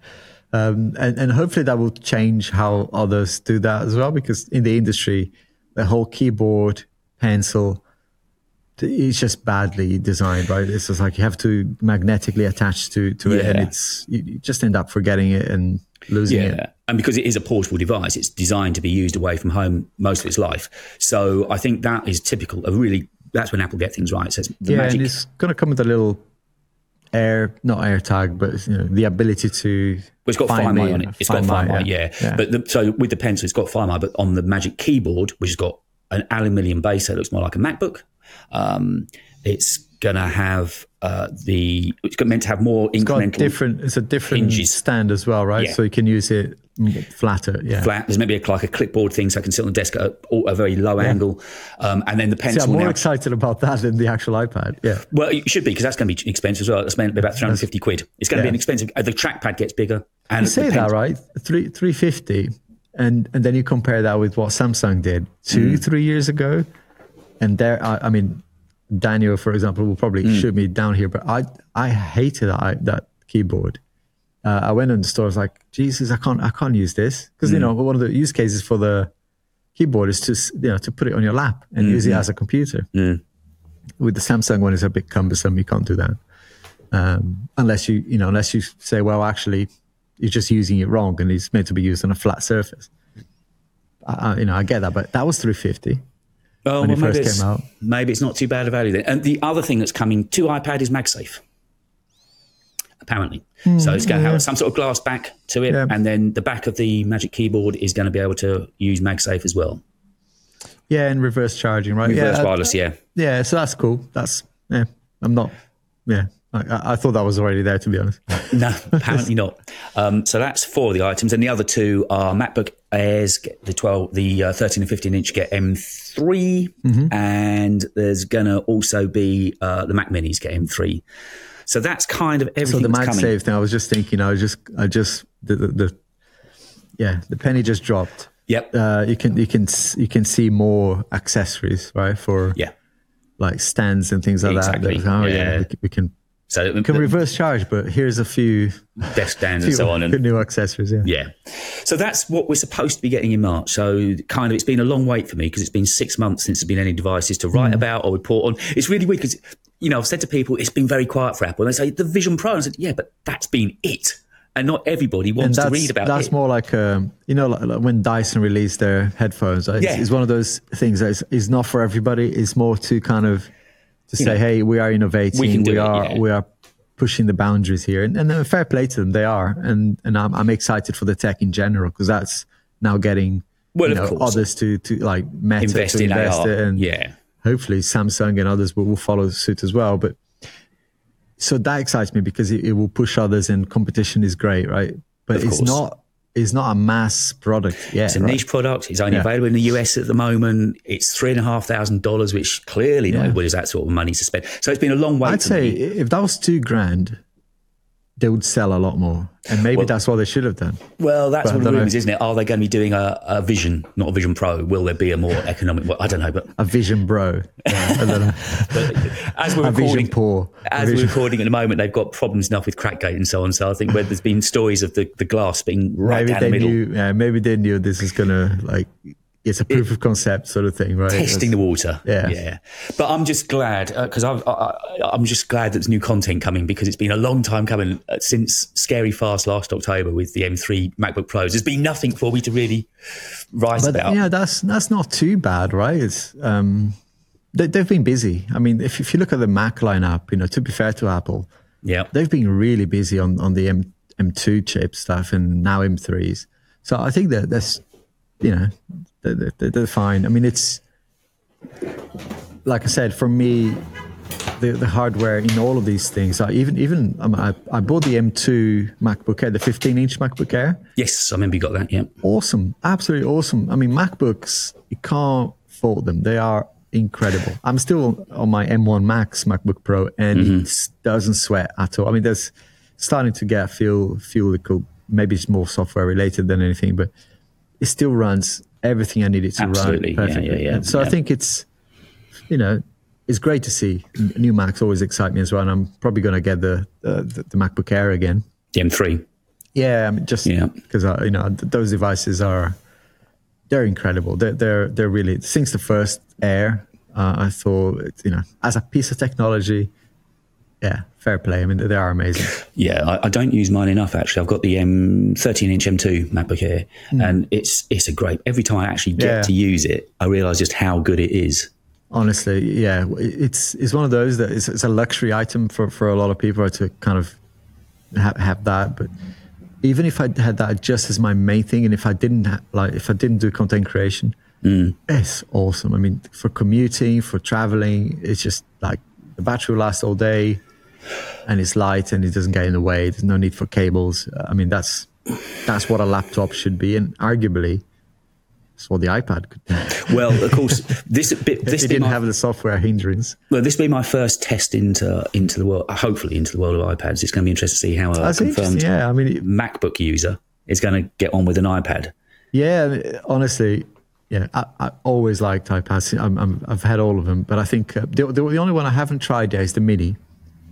um, and, and hopefully that will change how others do that as well, because in the industry, the whole keyboard pencil it's just badly designed, right? It's just like you have to magnetically attach to to it, and it's you just end up forgetting it and losing yeah. it. And because it is a portable device, it's designed to be used away from home most of its life. So I think that is typical of really. That's when Apple get things right. So it's the yeah, magic. and it's going to come with a little air, not air tag, but you know, the ability to. Well, it's got Find, My on it. It's got Find My, yeah. yeah. But the, so with the pencil, it's got Find My, but on the Magic Keyboard, which has got an aluminium base that looks more like a MacBook, um, it's going to have uh, the it's meant to have more it's incremental. different. It's a different hinges. stand as well, right? Yeah. So you can use it flatter. Yeah, flat. There's maybe a, like a clipboard thing, so I can sit on the desk at a, a very low yeah. angle, um, and then the pencil. See, I'm more now, excited about that than the actual iPad. Yeah. Well, it should be because that's going to be expensive as well. It's meant to be about 350 quid. It's going to yeah. be an expensive. Uh, the trackpad gets bigger. And you say that right? Three 350, and and then you compare that with what Samsung did two mm. three years ago, and there, I, I mean Daniel, for example, will probably mm. shoot me down here, but I I hated that that keyboard. Uh, I went in the store. I was like, Jesus, I can't I can't use this because mm. you know one of the use cases for the keyboard is to you know to put it on your lap and mm-hmm. use it mm-hmm. as a computer. Mm. With the Samsung one, it's a bit cumbersome. You can't do that um, unless you you know unless you say, well, actually, you're just using it wrong and it's meant to be used on a flat surface. I, you know, I get that, but that was 350. Oh, when well, it first came out. Maybe it's not too bad a value then. And the other thing that's coming to iPad is MagSafe. apparently. so it's going to have some sort of glass back to it, Yeah. and then the back of the Magic Keyboard is going to be able to use MagSafe as well. Yeah, and reverse charging, right? Reverse yeah, wireless, yeah. yeah. So that's cool. That's yeah. I'm not. Yeah, I, I- I thought that was already there. To be honest. No, apparently not. Um, so that's four of the items, and the other two are MacBook Airs, get the twelve, the uh, thirteen and fifteen inch get M 3 Mm-hmm. and there's gonna also be uh, the Mac Minis get M three. So that's kind of everything So the. MagSafe thing, I was just thinking. I was just, I just the the, the yeah, the penny just dropped. Yep. Uh, you can you can you can see more accessories, right? For yeah. like stands and things like Exactly, that. Oh yeah, yeah. we can, we can So can reverse charge, but here's a few, desk stands and so on, and new accessories. Yeah. Yeah. So that's what we're supposed to be getting in March. So kind of, it's been a long wait for me because it's been six months since there's been any devices to write about or report on. It's really weird because, you know, I've said to people, it's been very quiet for Apple. And they say the Vision Pro. And I said, yeah, but that's been it. And not everybody wants to read about that's it. more like um, you know like, like when Dyson released their headphones. It's, Yeah. it's one of those things that is, is not for everybody. It's more to kind of to say, know, hey, we are innovating. we do it, are yeah. we are pushing the boundaries here, and, and fair play to them. They are, and and I'm, I'm excited for the tech in general because that's now getting Well, you of know, course. others to to like Meta invest to in invest AR. it, and yeah. hopefully Samsung and others will, will follow suit as well. But so that excites me because it, it will push others, and competition is great, right? But it's not it's not a mass product. It's a right? niche product. It's only Yeah. available in the US at the moment. It's three and a half thousand dollars, which clearly not Yeah. everybody has that sort of money to spend. So it's been a long wait. I'd say me. if that was two grand, they would sell a lot more, and maybe Well- that's what they should have done. Well, that's But one of the don't know. rumors, isn't it? Are they going to be doing a, a Vision, not a Vision Pro? Will there be a more economic? Well, I don't know, but A Vision Bro, Yeah, I don't know. as we're a recording, Poor, as we're recording at the moment, they've got problems enough with Crackgate and so on. So I think where there's been stories of the, the glass being right maybe down the they middle, knew. Yeah, maybe they knew this is gonna like it's a proof of concept sort of thing, right? testing the water. Yeah. yeah. But I'm just glad because I, I, I'm just glad that there's new content coming because it's been a long time coming uh, since Scary Fast last October with the M3 MacBook Pros. There's been nothing for me to really write But about. yeah, that's that's not too bad, right? It's um, they, they've been busy. I mean, if if you look at the Mac lineup, you know, to be fair to Apple, yeah. they've been really busy on on the M M2 chip stuff and now M3s. So I think that that's you know they're, they're, they're fine. I mean, it's like I said, for me, the, the hardware in all of these things. I even even um, I, I bought the M2 MacBook Air, the 15 inch MacBook Air Yes, I remember you got that. Yeah. awesome, absolutely awesome. I mean, MacBooks, you can't fault them. They are incredible. I'm still on my M1 Max MacBook Pro, and it doesn't sweat at all. I mean, there's starting to get feel feel little. Maybe it's more software related than anything, but it still runs everything I needed to Absolutely. run perfectly. yeah, yeah, So I think it's you know. It's great to see. New Macs always excite me as well, and I'm probably going to get the, uh, the the MacBook Air again. The M3. Yeah, I mean, just Yeah. because you know those devices are they're incredible. They're they're they're really since the first Air. Uh, I thought you know as a piece of technology, yeah, fair play. I mean, they are amazing. Yeah, I, I don't use mine enough. Actually, I've got the M 13 inch M2 MacBook Air, hmm. and it's it's a great. Every time I actually get. Yeah. to use it, I realise just how good it is. Honestly, yeah, it's it's one of those that it's, it's a luxury item for for a lot of people to kind of have, have that. But even if I had that just as my main thing, and if I didn't ha- like if I didn't do content creation, hmm. it's awesome. I mean, for commuting, for traveling, it's just like the battery will last all day, and it's light and it doesn't get in the way. There's no need for cables. I mean, that's that's what a laptop should be, and arguably, it's what the iPad could. do. Well, of course, this bit this it didn't my, have the software hindrance. well, this will be my first test into into the world. Hopefully, into the world of iPads. It's going to be interesting to see how a That's confirmed Yeah, I mean, it- MacBook user is going to get on with an iPad. yeah. Honestly, yeah, I, I always liked iPads. I'm, I'm, I've had all of them, but I think uh, the, the the only one I haven't tried yet is the Mini,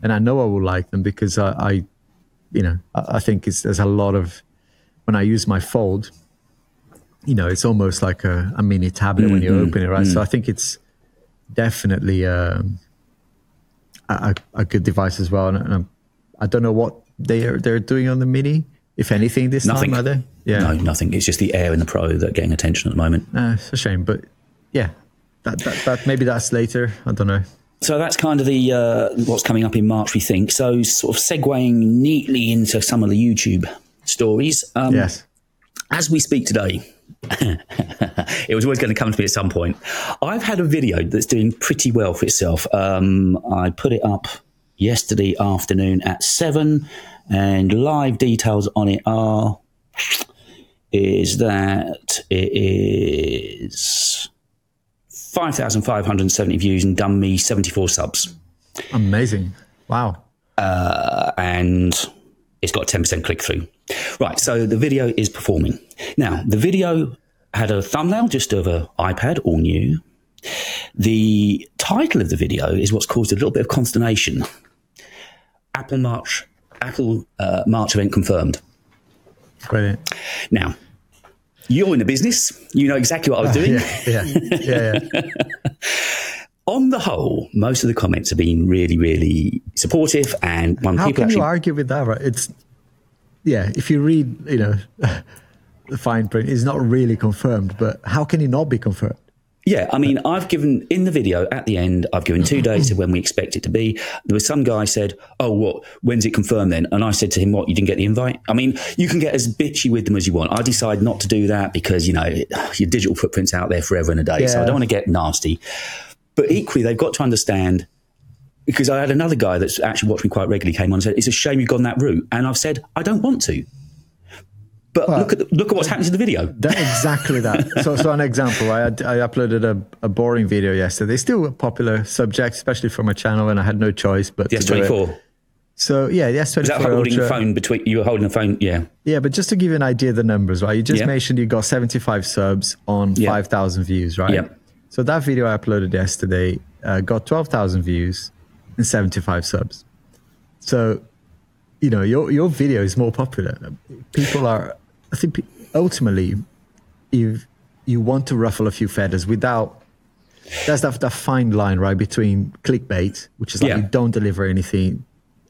and I know I will like them because I, I you know, I, I think it's, there's a lot of when I use my Fold, you know, it's almost like a, a mini tablet when you open it, right? So I think it's definitely um, a, a, a good device as well. And, and I don't know what they are they're doing on the Mini, if anything, this Nothing. time, are they? Yeah, No, nothing. It's just the Air and the Pro that are getting attention at the moment. Uh, it's a shame, but yeah, that, that, that maybe that's later. I don't know. So that's kind of the uh, what's coming up in March, we think. So, sort of segueing neatly into some of the YouTube stories. Um, yes. As we speak today, it was always going to come to me at some point. I've had a video that's doing pretty well for itself. Um, I put it up yesterday afternoon at seven, and live details on it are is that it is 5,570 views and done me 74 subs. Amazing. Wow. Uh, and it's got 10% click through. Right, so the video is performing. Now, the video had a thumbnail just of an iPad, all new. The title of the video is what's caused a little bit of consternation. Apple March, Apple uh, March event confirmed. Brilliant. Now, you're in the business. You know exactly what I was doing. Yeah, yeah, yeah. yeah. On the whole, most of the comments have been really, really supportive. And when How people can actually you argue with that? Right? It's yeah. If you read, you know, the fine print, it's not really confirmed. But how can it not be confirmed? Yeah, I mean, I've given in the video at the end, I've given two days of when we expect it to be. There was some guy said, "Oh, what? When's it confirmed then?" And I said to him, "What? You didn't get the invite?" I mean, you can get as bitchy with them as you want. I decide not to do that because you know your digital footprint's out there forever and a day, so I don't want to get nasty. But equally, they've got to understand. Because I had another guy that's actually watched me quite regularly came on and said, "It's a shame you've gone that route," and I've said, "I don't want to." But Well, look at the, look at what's happening to the video. That, exactly that. So, so an example, I, had, I uploaded a, a boring video yesterday. It's Still a popular subject, especially for my channel, and I had no choice but do it. S24. So yeah, the S24 Is that holding Ultra. phone between you were holding the phone? Yeah. Yeah, but just to give you an idea of the numbers, right? You just Yeah. mentioned you got 75 subs on Yeah. 5,000 views, right? Yeah. So that video I uploaded yesterday uh, got 12,000 views and 75 subs. So, you know, your your video is more popular. People are, I think, ultimately, if you want to ruffle a few feathers without, there's that, that fine line, right, between clickbait, which is like Yeah. you don't deliver anything,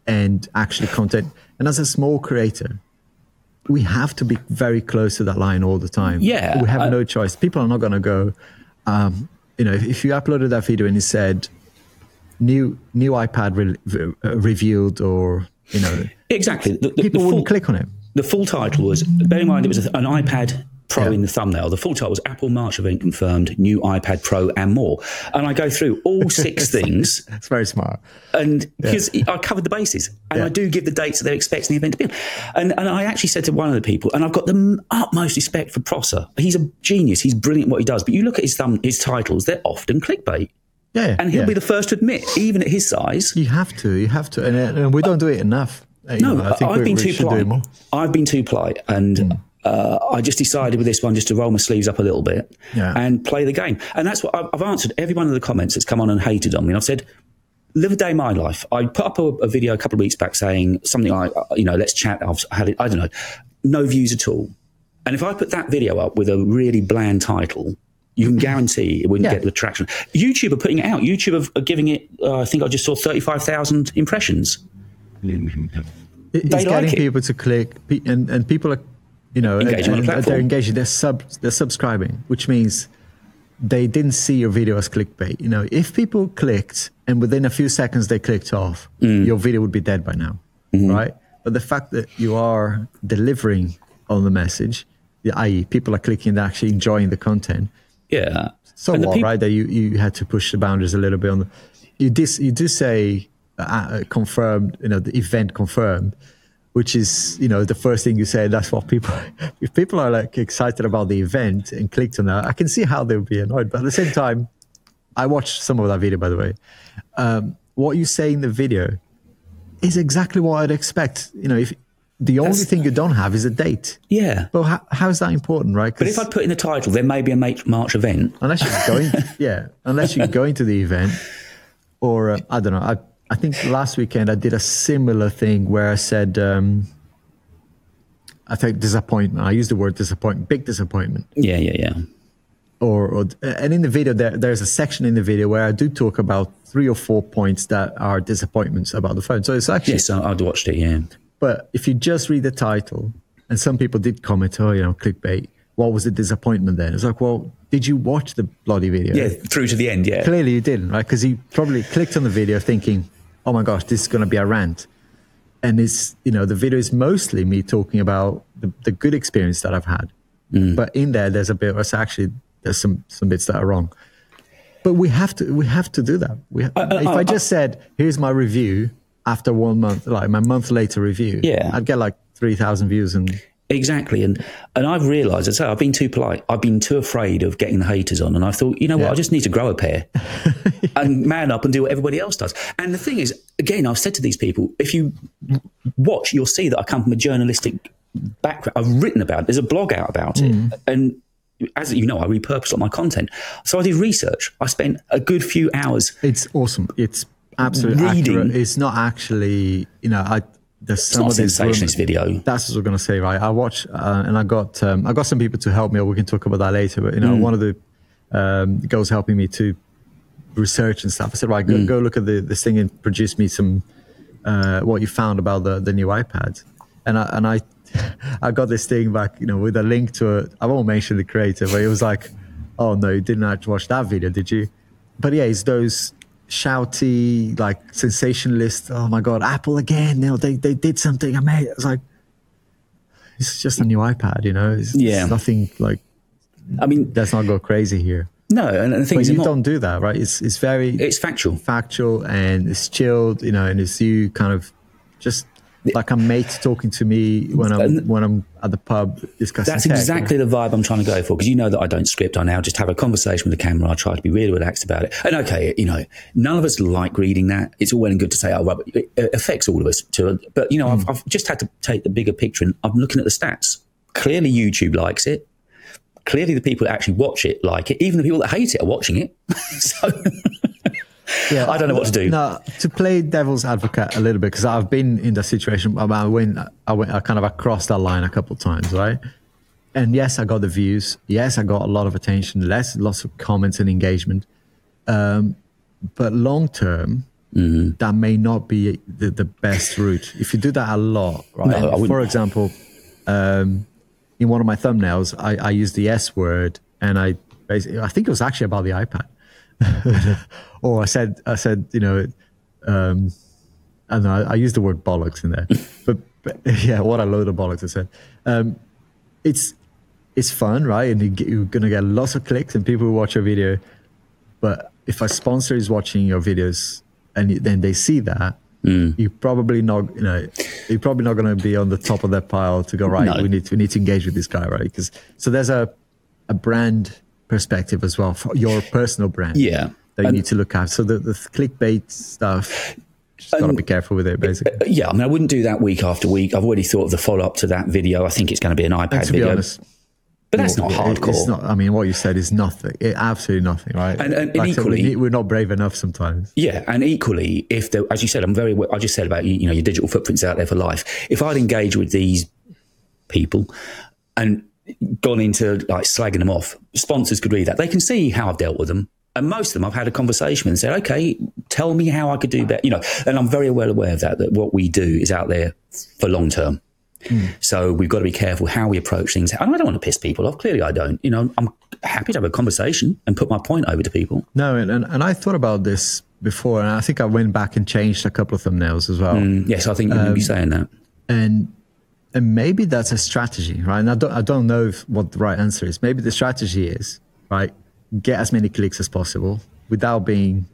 and actually content. And as a small creator, we have to be very close to that line all the time. Yeah, we have I- no choice. People are not going to go. Um, you know, if, if you uploaded that video and it said new new iPad re- re- uh, revealed, or you know, Exactly. The, the- people the wouldn't click on it. The full title was, bear in mind, it was an iPad Pro Yeah. in the thumbnail. The full title was Apple March event confirmed, new iPad Pro and more. And I go through all six things, It's very smart. and because I covered the bases, and Yeah. I do give the dates that they're expecting the event to be on. And, and I actually said to one of the people, and I've got the utmost respect for Prosser. He's a genius. He's brilliant at what he does. But you look at his thumb, his titles; they're often clickbait. Yeah, And he'll yeah. be the first to admit, even at his size, You have to. You have to, and, and we don't do it enough. No, I think I've been too should do it polite. I've been too polite, and uh, I just decided with this one just to roll my sleeves up a little bit Yeah. and play the game. And that's what I've, I've answered every one of the comments that's come on and hated on me. And I've said, live a day my life. I put up a, a video a couple of weeks back saying something like, uh, you know, let's chat. I've had it. I don't know, no views at all. And if I put that video up with a really bland title. You can guarantee it wouldn't Yeah. get the traction. YouTube are putting it out. YouTube are- are giving it. Uh, I think I just saw thirty-five thousand impressions. It- They It's like getting it. people to click, and, and people are, you know, Engaging the and they're engaging. They're sub, they're subscribing, which means they didn't see your video as clickbait. You know, if people clicked and within a few seconds they clicked off, Mm. your video would be dead by now, Mm-hmm. right? But the fact that you are delivering on the message, i.e., people are clicking and actually enjoying the content, Yeah. so And what, right? That you, you had to push the boundaries a little bit on the. You did you do say uh, uh, confirmed, you know, the event confirmed, which is you know the first thing you say. That's what people. If people are like excited about the event and clicked on that, I can see how they would be annoyed. But at the same time, I watched some of that video, by the way. Um, what you say in the video is exactly what I'd expect. You know, if the only That's- thing you don't have is a date. Yeah. Well, how, how is that important, right? But if I put in the title, there may be a March March event. unless you're going yeah unless you're going to the event or uh, i don't know I, I think last weekend i did a similar thing where i said um, i think disappointment i used the word disappointment big disappointment Yeah, yeah, yeah. or, or and in the video there, there's a section in the video where i do talk about three or four points that are disappointments about the phone so it's actually Yes, I, I'd watched it. Yeah, but if you just read the title, and some people did comment, oh, you know, clickbait, what was the disappointment then? It's like, well, did you watch the bloody video? Yeah, through to the end. Yeah, Clearly you didn't, right? Because you probably clicked on the video thinking, oh my gosh, this is going to be a rant. And it's, you know, the video is mostly me talking about the, the good experience that I've had. Mm. But in there, there's a bit, it's actually, there's some, some bits that are wrong. But we have to, we have to do that. We, uh, uh, if I, uh, just said, here's my review after one month, like my month later review, Yeah. I'd get like 3,000 views and exactly. And and I've realised, I say, I've been too polite. I've been too afraid of getting the haters on, and I thought, you know what, I just need to grow a pair and man up and do what everybody else does. And the thing is, again, I've said to these people, if you watch, you'll see that I come from a journalistic background. I've written about it. There's a blog out about it, mm. and as you know, I repurpose all my content. So I did research. I spent a good few hours. It's awesome. It's absolutely Reading. accurate. It's not actually, you know, I there's some not of these sensationalist video. That's what I was going to say, right? I watch uh, and I got um, I got some people to help me. Or we can talk about that later. But you know, one of the um, girls helping me to research and stuff. I said, right, go, go look at the, this thing and produce me some uh, what you found about the the new iPad. And I and I I got this thing back, you know, with a link to it. I won't mention the creator, but it was like, oh no, you didn't actually watch that video, did you? But yeah, it's those shouty, like sensationalist. Oh my god, Apple again! Know, they they did something I amazing. It's like it's just a new iPad, you know. It's, Yeah. it's nothing like. I mean, Let's not go crazy here. no, and the thing But is, you not- don't do that, right? It's it's very it's factual. factual and it's chilled, you know, and it's you kind of just like a mate talking to me when I'm when I'm at the pub discussing. That's tech, you know? exactly the vibe I'm trying to go for because you know that I don't script. I now just have a conversation with the camera. I try to be really relaxed about it. And okay, you know, none of us like reading that. It's all well and good to say, oh, well, but it affects all of us. To, but you know, Hmm. I've, I've just had to take the bigger picture, and I'm looking at the stats. Clearly, YouTube likes it. Clearly, the people that actually watch it like it. Even the people that hate it are watching it. so Yeah, I don't know what to do. No, to play devil's advocate a little bit because I've been in that situation. I went, I went, I kind of I crossed that line a couple of times, right? And yes, I got the views. Yes, I got a lot of attention. Less, lots of comments and engagement. Um, but long term, Mm-hmm. that may not be the, the best route. If you do that a lot, right? No, For example, um, in one of my thumbnails, I, I used the S word, and I basically, I think it was actually about the iPad. or I said, I said, you know, um, I don't know, I, I used the word bollocks in there, but, but yeah, what a load of bollocks I said. Um, it's it's fun, right? And you get, you're gonna get lots of clicks and people who watch your video. But if a sponsor is watching your videos and you- then they see that, you're probably not, you know, you're probably not going to be on the top of that pile to go right. No. We need to, we need to engage with this guy, right? Because so there's a a brand perspective as well for your personal brand. Yeah. that you And- need to look at. So the, the clickbait stuff, just got to be careful with it, basically. Uh, yeah, I mean, I wouldn't do that week after week. I've already thought of the follow up to that video. I think it's going to be an iPad to be video, honest, but that's not hardcore. It's not. I mean, what you said is nothing. It, absolutely nothing, right? And- and- and I said, we equally- we're not brave enough sometimes. Yeah, and equally, if there, as you said, I'm very. I just said about you, you know your digital footprints out there for life. If I'd engage with these people and gone into like slagging them off, sponsors could read that. They can see how I've dealt with them, and most of them I've had a conversation with and said, "Okay, tell me how I could do better." You know, and I'm very well aware of that. That what we do is out there for long term. Hmm. So we've got to be careful how we approach things. And I don't want to piss people off. Clearly, I don't. You know, I'm happy to have a conversation and put my point over to people. No, and, and, and I thought about this before, and I think I went back and changed a couple of thumbnails as well. Mm, yes, I think you would be um, saying that. and and maybe that's a strategy, right? And I don't I don't know if, what the right answer is. Maybe the strategy is right, get as many clicks as possible without being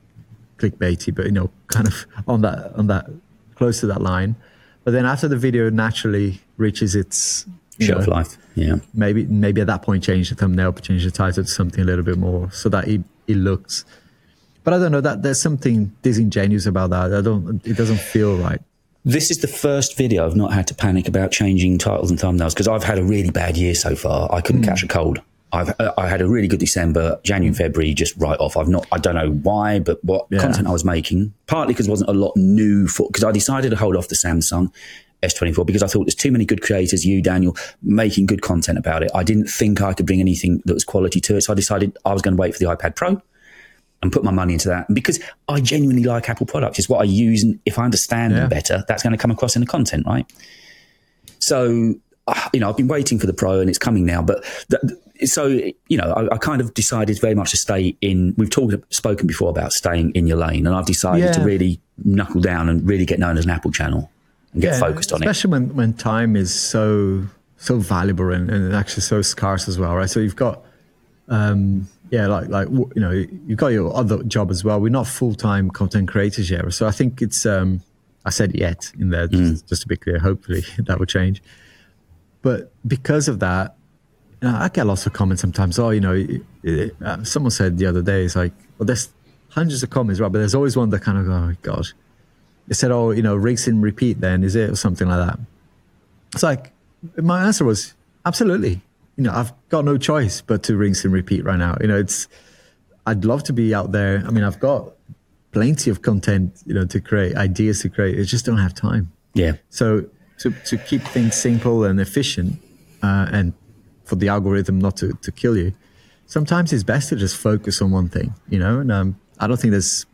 clickbaity, but you know, kind of on that on that close to that line. But then after the video naturally reaches its Shelf know, life. Yeah. maybe maybe at that point change the thumbnail, change the title to something a little bit more so that it, it looks. But I don't know that there's something disingenuous about that. I don't. It doesn't feel right. This is the first video I've not had to panic about changing titles and thumbnails because I've had a really bad year so far. I couldn't catch a cold. I've uh, I had a really good December, January, and February just right off. I've not I don't know why, but what Yeah. content I was making, partly because there wasn't a lot new for because I decided to hold off the Samsung S24 because I thought there's too many good creators, you Daniel, making good content about it. I didn't think I could bring anything that was quality to it, so I decided I was going to wait for the iPad Pro and put my money into that. Because I genuinely like Apple products, it's what I use. And if I understand Yeah. them better, that's going to come across in the content, right? So uh, you know, I've been waiting for the pro and it's coming now. But so, you know, I, I, kind of decided very much to stay in. We've talked, spoken before about staying in your lane, and I've decided yeah. to really knuckle down and really get known as an Apple channel and get yeah, focused on especially it. Especially when, when time is so so valuable and, and actually so scarce as well, right? So you've got, um, yeah, like like you know, you've got your other job as well. We're not full time content creators yet, so I think it's. Um, I said yet in there, mm. just, just to be clear. Hopefully that will change. But because of that, you know, I get lots of comments sometimes. Oh, you know, it, it, uh, someone said the other day, it's like, well, there's hundreds of comments, right? But there's always one that kind of, oh gosh. They said, oh, you know, rinse and repeat then, is it? Or something like that. It's like, my answer was, absolutely. You know, I've got no choice but to rinse and repeat right now. You know, it's, I'd love to be out there. I mean, I've got plenty of content, you know, to create, ideas to create. I just don't have time. Yeah. So to, to keep things simple and efficient uh, and for the algorithm not to, to kill you, sometimes it's best to just focus on one thing, you know? And um, I don't think there's,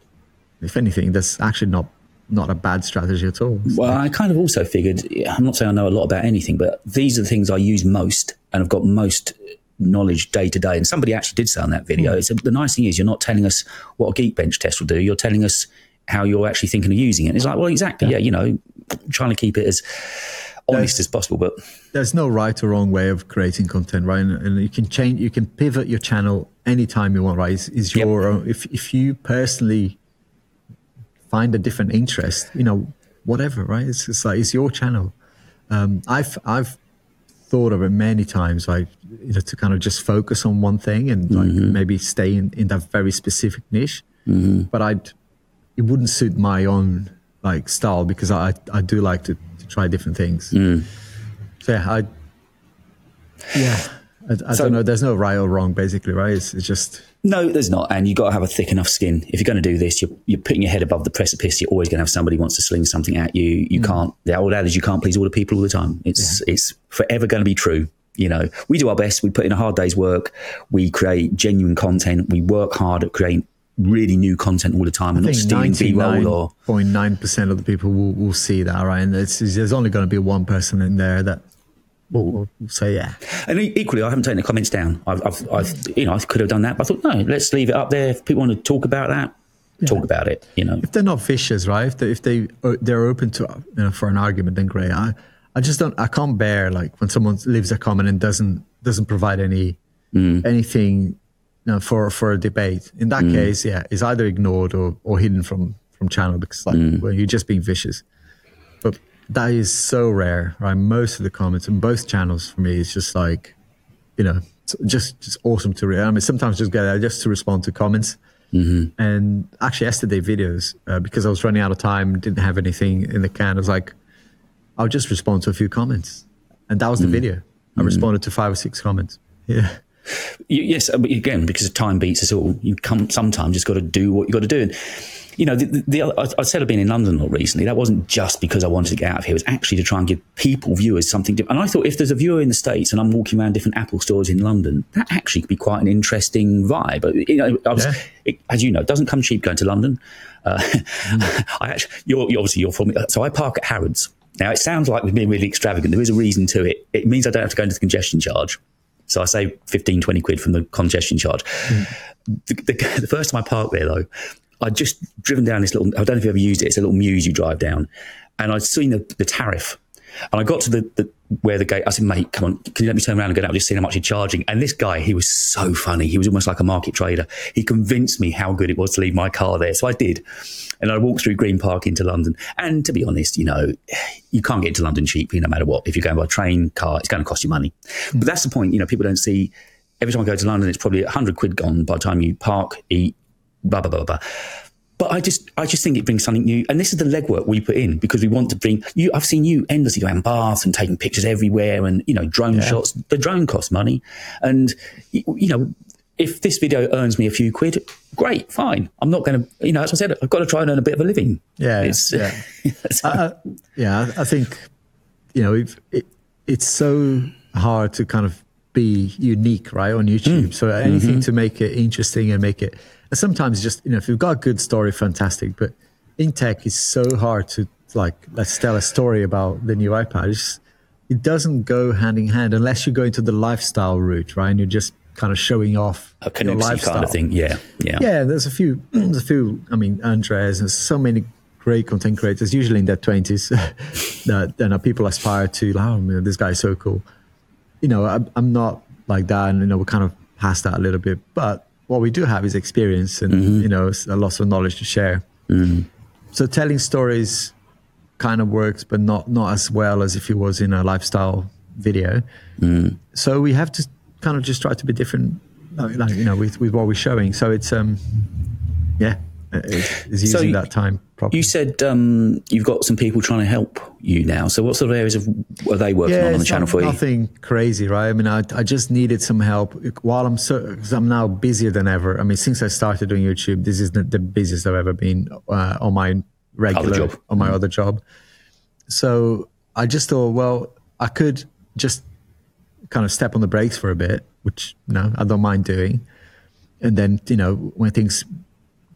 if anything, that's actually not not a bad strategy at all. Well, I kind of also figured, I'm not saying I know a lot about anything, but these are the things I use most and I've got most knowledge day to day. And somebody actually did say on that video, mm. the nice thing is you're not telling us what a Geekbench test will do. You're telling us how you're actually thinking of using it. And it's like, well, exactly. Yeah, yeah you know, trying to keep it as honest there's, as possible. But there's no right or wrong way of creating content, right? And, and you can change, you can pivot your channel anytime you want, right? Is, is your yep. own, if if you personally find a different interest, you know, whatever, right? It's, it's like it's your channel. Um, I've I've thought of it many times, like you know, to kind of just focus on one thing and like mm-hmm. maybe stay in, in that very specific niche. Mm-hmm. But I'd it wouldn't suit my own like style because I I do like to, to try different things. Mm. So yeah, I yeah. I, I so, don't know. There's no right or wrong, basically, right? It's, it's just no, there's not. And you've got to have a thick enough skin. If you're going to do this, you're, you're putting your head above the precipice. You're always going to have somebody who wants to sling something at you. You mm. can't. The old adage, you can't please all the people all the time. It's yeah. it's forever going to be true. You know, we do our best. We put in a hard day's work. We create genuine content. We work hard at creating really new content all the time and not stealing B-roll or 0.9% of the people will, will see that, right? And there's only going to be one person in there that will, will say yeah. And equally, I haven't taken the comments down. I've, I've, I've, you know, I could have done that, but I thought, no, let's leave it up there. If people want to talk about that, yeah. talk about it, you know. If they're not vicious, right? If they, if they, uh, they're open to, you know, for an argument, then great. I, I just don't, I can't bear like when someone leaves a comment and doesn't, doesn't provide any, mm. anything you know, for for a debate. In that mm. case, yeah, it's either ignored or, or hidden from from channel because like mm. well, you're just being vicious. That is so rare, right? Most of the comments on both channels for me is just like, you know, just just awesome to read. I mean, sometimes just get there just to respond to comments. Mm-hmm. And actually, yesterday videos uh, because I was running out of time, didn't have anything in the can. I was like, I'll just respond to a few comments, and that was the mm. video. I mm. responded to five or six comments. Yeah. Yes, again, because time beats us all. You come sometimes just got to do what you got to do. And you know, the, the, I said I've been in London a lot recently. That wasn't just because I wanted to get out of here. It was actually to try and give people, viewers, something different. And I thought if there's a viewer in the States and I'm walking around different Apple stores in London, that actually could be quite an interesting vibe. But, you know, was, yeah. it, as you know, it doesn't come cheap going to London. Uh, mm. I actually, you're, you're, obviously you're from, so I park at Harrods. Now, it sounds like we're being really extravagant. There is a reason to it. It means I don't have to go into the congestion charge. So I say 15, 20 quid from the congestion charge. Mm. The, the, the, first time I parked there, though, I'd just driven down this little, I don't know if you ever used it, it's a little mews you drive down. And I'd seen the, the tariff. And I got to the, the, where the gate, I said, mate, come on, can you let me turn around and out? I've just seen how much you're charging. And this guy, he was so funny. He was almost like a market trader. He convinced me how good it was to leave my car there. So I did. And I walked through Green Park into London. And to be honest, you know, you can't get into London cheaply no matter what. If you're going by train, car, it's going to cost you money. Mm. But that's the point. You know, people don't see every time I go to London, it's probably 100 quid gone by the time you park, eat, blah, blah, blah, blah. But I just, I just think it brings something new. And this is the legwork we put in because we want to bring you. I've seen you endlessly around Bath and taking pictures everywhere and, you know, drone yeah. shots. The drone costs money. And, you know, if this video earns me a few quid, great, fine. I'm not going to, you know, as I said, I've got to try and earn a bit of a living. Yeah. It's, yeah. uh, uh yeah. I think, you know, it, it's so hard to kind of be unique, right, on YouTube. Mm. So anything mm-hmm. to make it interesting and make it, and sometimes just, you know, if you've got a good story, fantastic. But in tech, it's so hard to like, let's tell a story about the new iPad. It's, it doesn't go hand in hand unless you go into the lifestyle route, right? And you're just kind of showing off A your lifestyle. kind of thing. Yeah, yeah. Yeah, there's a few. There's a few. I mean, Andres. and so many great content creators, usually in their twenties, that you know, people aspire to. Like, oh man, this guy's so cool. You know, I'm, I'm not like that, and you know, we're kind of past that a little bit. But what we do have is experience, and mm-hmm. you know, a lot of knowledge to share. Mm-hmm. So telling stories kind of works, but not not as well as if it was in a lifestyle video. Mm-hmm. So we have to kind of just try to be different, like, like, you know, with, with what we're showing. So it's um, yeah, it's, it's using So you- that time You said um, you've got some people trying to help you now. So what sort of areas of, are they working on on the channel not- for you? Nothing crazy, right? I mean, I, I just needed some help while I'm so because I'm now busier than ever. I mean, since I started doing YouTube, this is the, busiest I've ever been uh, on my regular job. on my other job. So I just thought, well, I could just kind of step on the brakes for a bit, which you know I don't mind doing, and then you know when things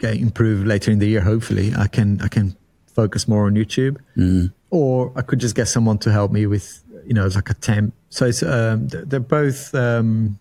get improved later in the year, hopefully I can I can focus more on YouTube, or I could just get someone to help me with you know like a temp. So it's um, they're both. Um,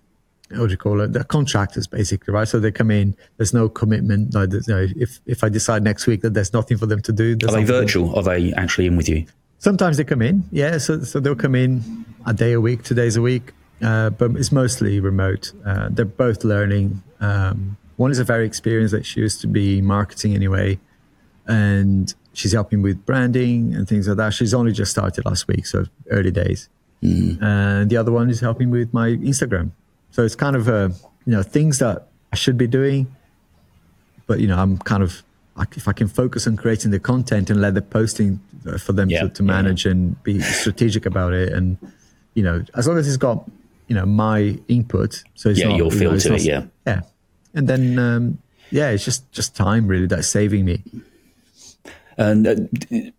what do you call it? They're contractors, basically, right? So they come in. There's no commitment. Like, there's no, if if I decide next week that there's nothing for them to do, Are they nothing for them- virtual? Are they actually in with you? Sometimes they come in, yeah. So, so they'll come in a day a week, two days a week, uh, but it's mostly remote. Uh, they're both learning. Um, one is a very experienced; that she used to be marketing anyway, and she's helping with branding and things like that. She's only just started last week, so early days. And the other one is helping with my Instagram. So it's kind of uh, you know things that I should be doing, but you know I'm kind of like if I can focus on creating the content and let the posting uh, for them Yeah, to, to yeah, manage and be strategic about it, and you know as long as it's got you know my input, so it's Yeah, not, your you know, feel to not- it, yeah. yeah, and then um, yeah, it's just just time really that's saving me. And uh,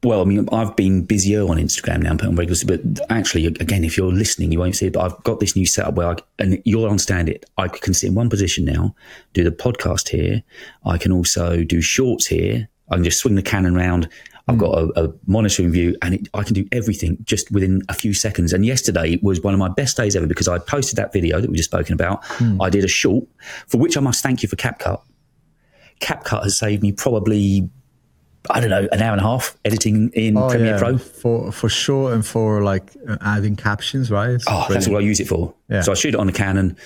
well, I mean, I've been busier on Instagram now, putting regulars. But actually, again, if you're listening, you won't see it. But I've got this new setup where, I, and you'll understand it. I can sit in one position now, do the podcast here. I can also do shorts here. I can just swing the Canon around. I've got hmm. a, a monitoring view, and it, I can do everything just within a few seconds. And yesterday was one of my best days ever because I posted that video that we just spoken about. Hmm. I did a short for which I must thank you for CapCut. CapCut has saved me probably I don't know, an hour and a half editing in Oh, Premiere yeah, Pro. for for sure and for like adding captions, right? It's Oh, that's brilliant. all I use it for. Yeah. So I shoot it on the Canon,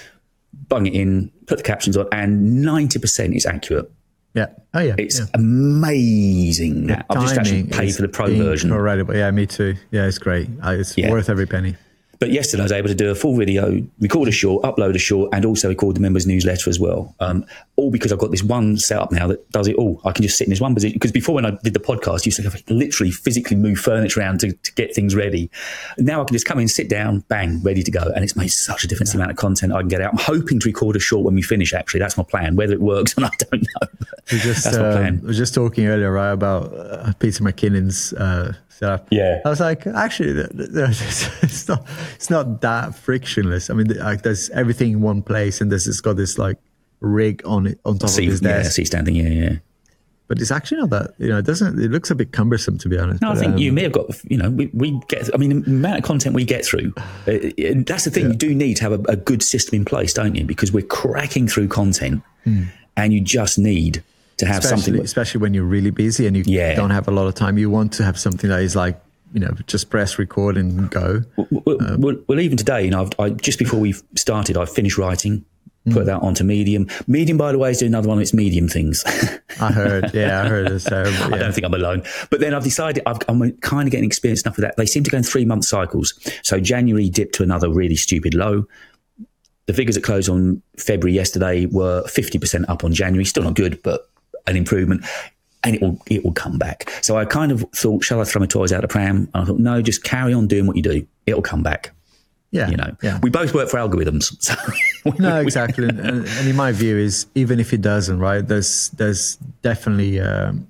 bung it in, put the captions on, and 90% is accurate. Yeah. Oh yeah, It's yeah. amazing. That. I've just actually paid for the pro version. Incredible. Yeah, me too. Yeah, it's great. Uh, It's Yeah. worth every penny. But yesterday I was able to do a full video, record a short, upload a short, and also record the members' newsletter as well. Um, all because I've got this one setup now that does it all. I can just sit in this one position. Because before when I did the podcast, I used to literally physically move furniture around to, to get things ready. Now I can just come in, sit down, bang, ready to go. And it's made such a difference the amount of content I can get out. I'm hoping to record a short when we finish, actually. That's my plan. Whether it works or not, I don't know. We just That's my um, plan. we were just talking earlier, right, about uh, Peter McKinnon's uh, setup. Yeah. I was like, actually, it's not it's not that frictionless. I mean, like, there's everything in one place, and there's it's got this like rig on it on top of his yeah, desk. see standing, yeah, yeah. But it's actually not that. You know, it doesn't. It looks a bit cumbersome, to be honest. No, I but, think um, you may have got, you know, we, we get, I mean, the amount of content we get through, uh, and that's the thing, you do need to have a, a good system in place, don't you? Because we're cracking through content and you just need to have Hmm. especially, something. especially when you're really busy and you Yeah. don't have a lot of time. You want to have something that is like, you know, just press record and go. Well, well, well, even today, you know, I've, I, just before we started, I finished writing, Hmm. put that onto Medium. Medium, by the way, is doing another one of its Medium things. I heard, yeah, I heard it's terrible. I don't think I'm alone. But then I've decided I've, I'm kind of getting experience enough with that. They seem to go in three month cycles. So January dipped to another really stupid low. The figures that closed on February yesterday were 50% up on January. Still not good, but an improvement. And it will it will come back. So I kind of thought, shall I throw my toys out the pram? And I thought, no, just carry on doing what you do. It'll come back. yeah, You know, yeah. we both work for algorithms. So No, exactly. and, and in my view, is even if it doesn't, right? There's there's definitely um,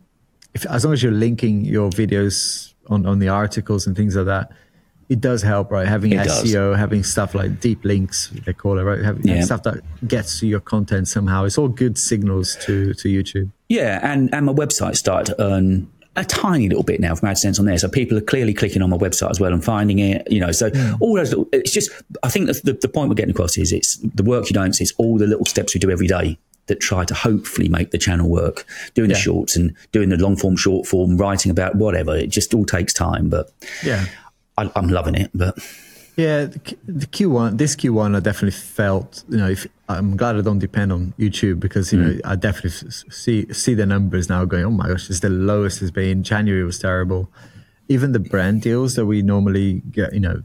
if as long as you're linking your videos on on the articles and things like that, it does help, right? Having It does. SEO, having stuff like deep links, they call it, right? Having Yeah. stuff that gets to your content somehow. It's all good signals to to YouTube. Yeah, and, and my website started to earn a tiny little bit now from AdSense on there. So people are clearly clicking on my website as well and finding it, you know. So mm. all those, little, it's just, I think the, the point we're getting across is it's the work you don't see, it's all the little steps we do every day that try to hopefully make the channel work. Doing yeah. the shorts and doing the long form, short form, writing about whatever. It just all takes time, but yeah, I, am loving it. But yeah, the, the, Q1, this Q1, I definitely felt. You know, if I'm glad I don't depend on YouTube because you mm. know I definitely see see the numbers now going. Oh my gosh, it's the lowest it's been. January was terrible. Even the brand deals that we normally get, you know,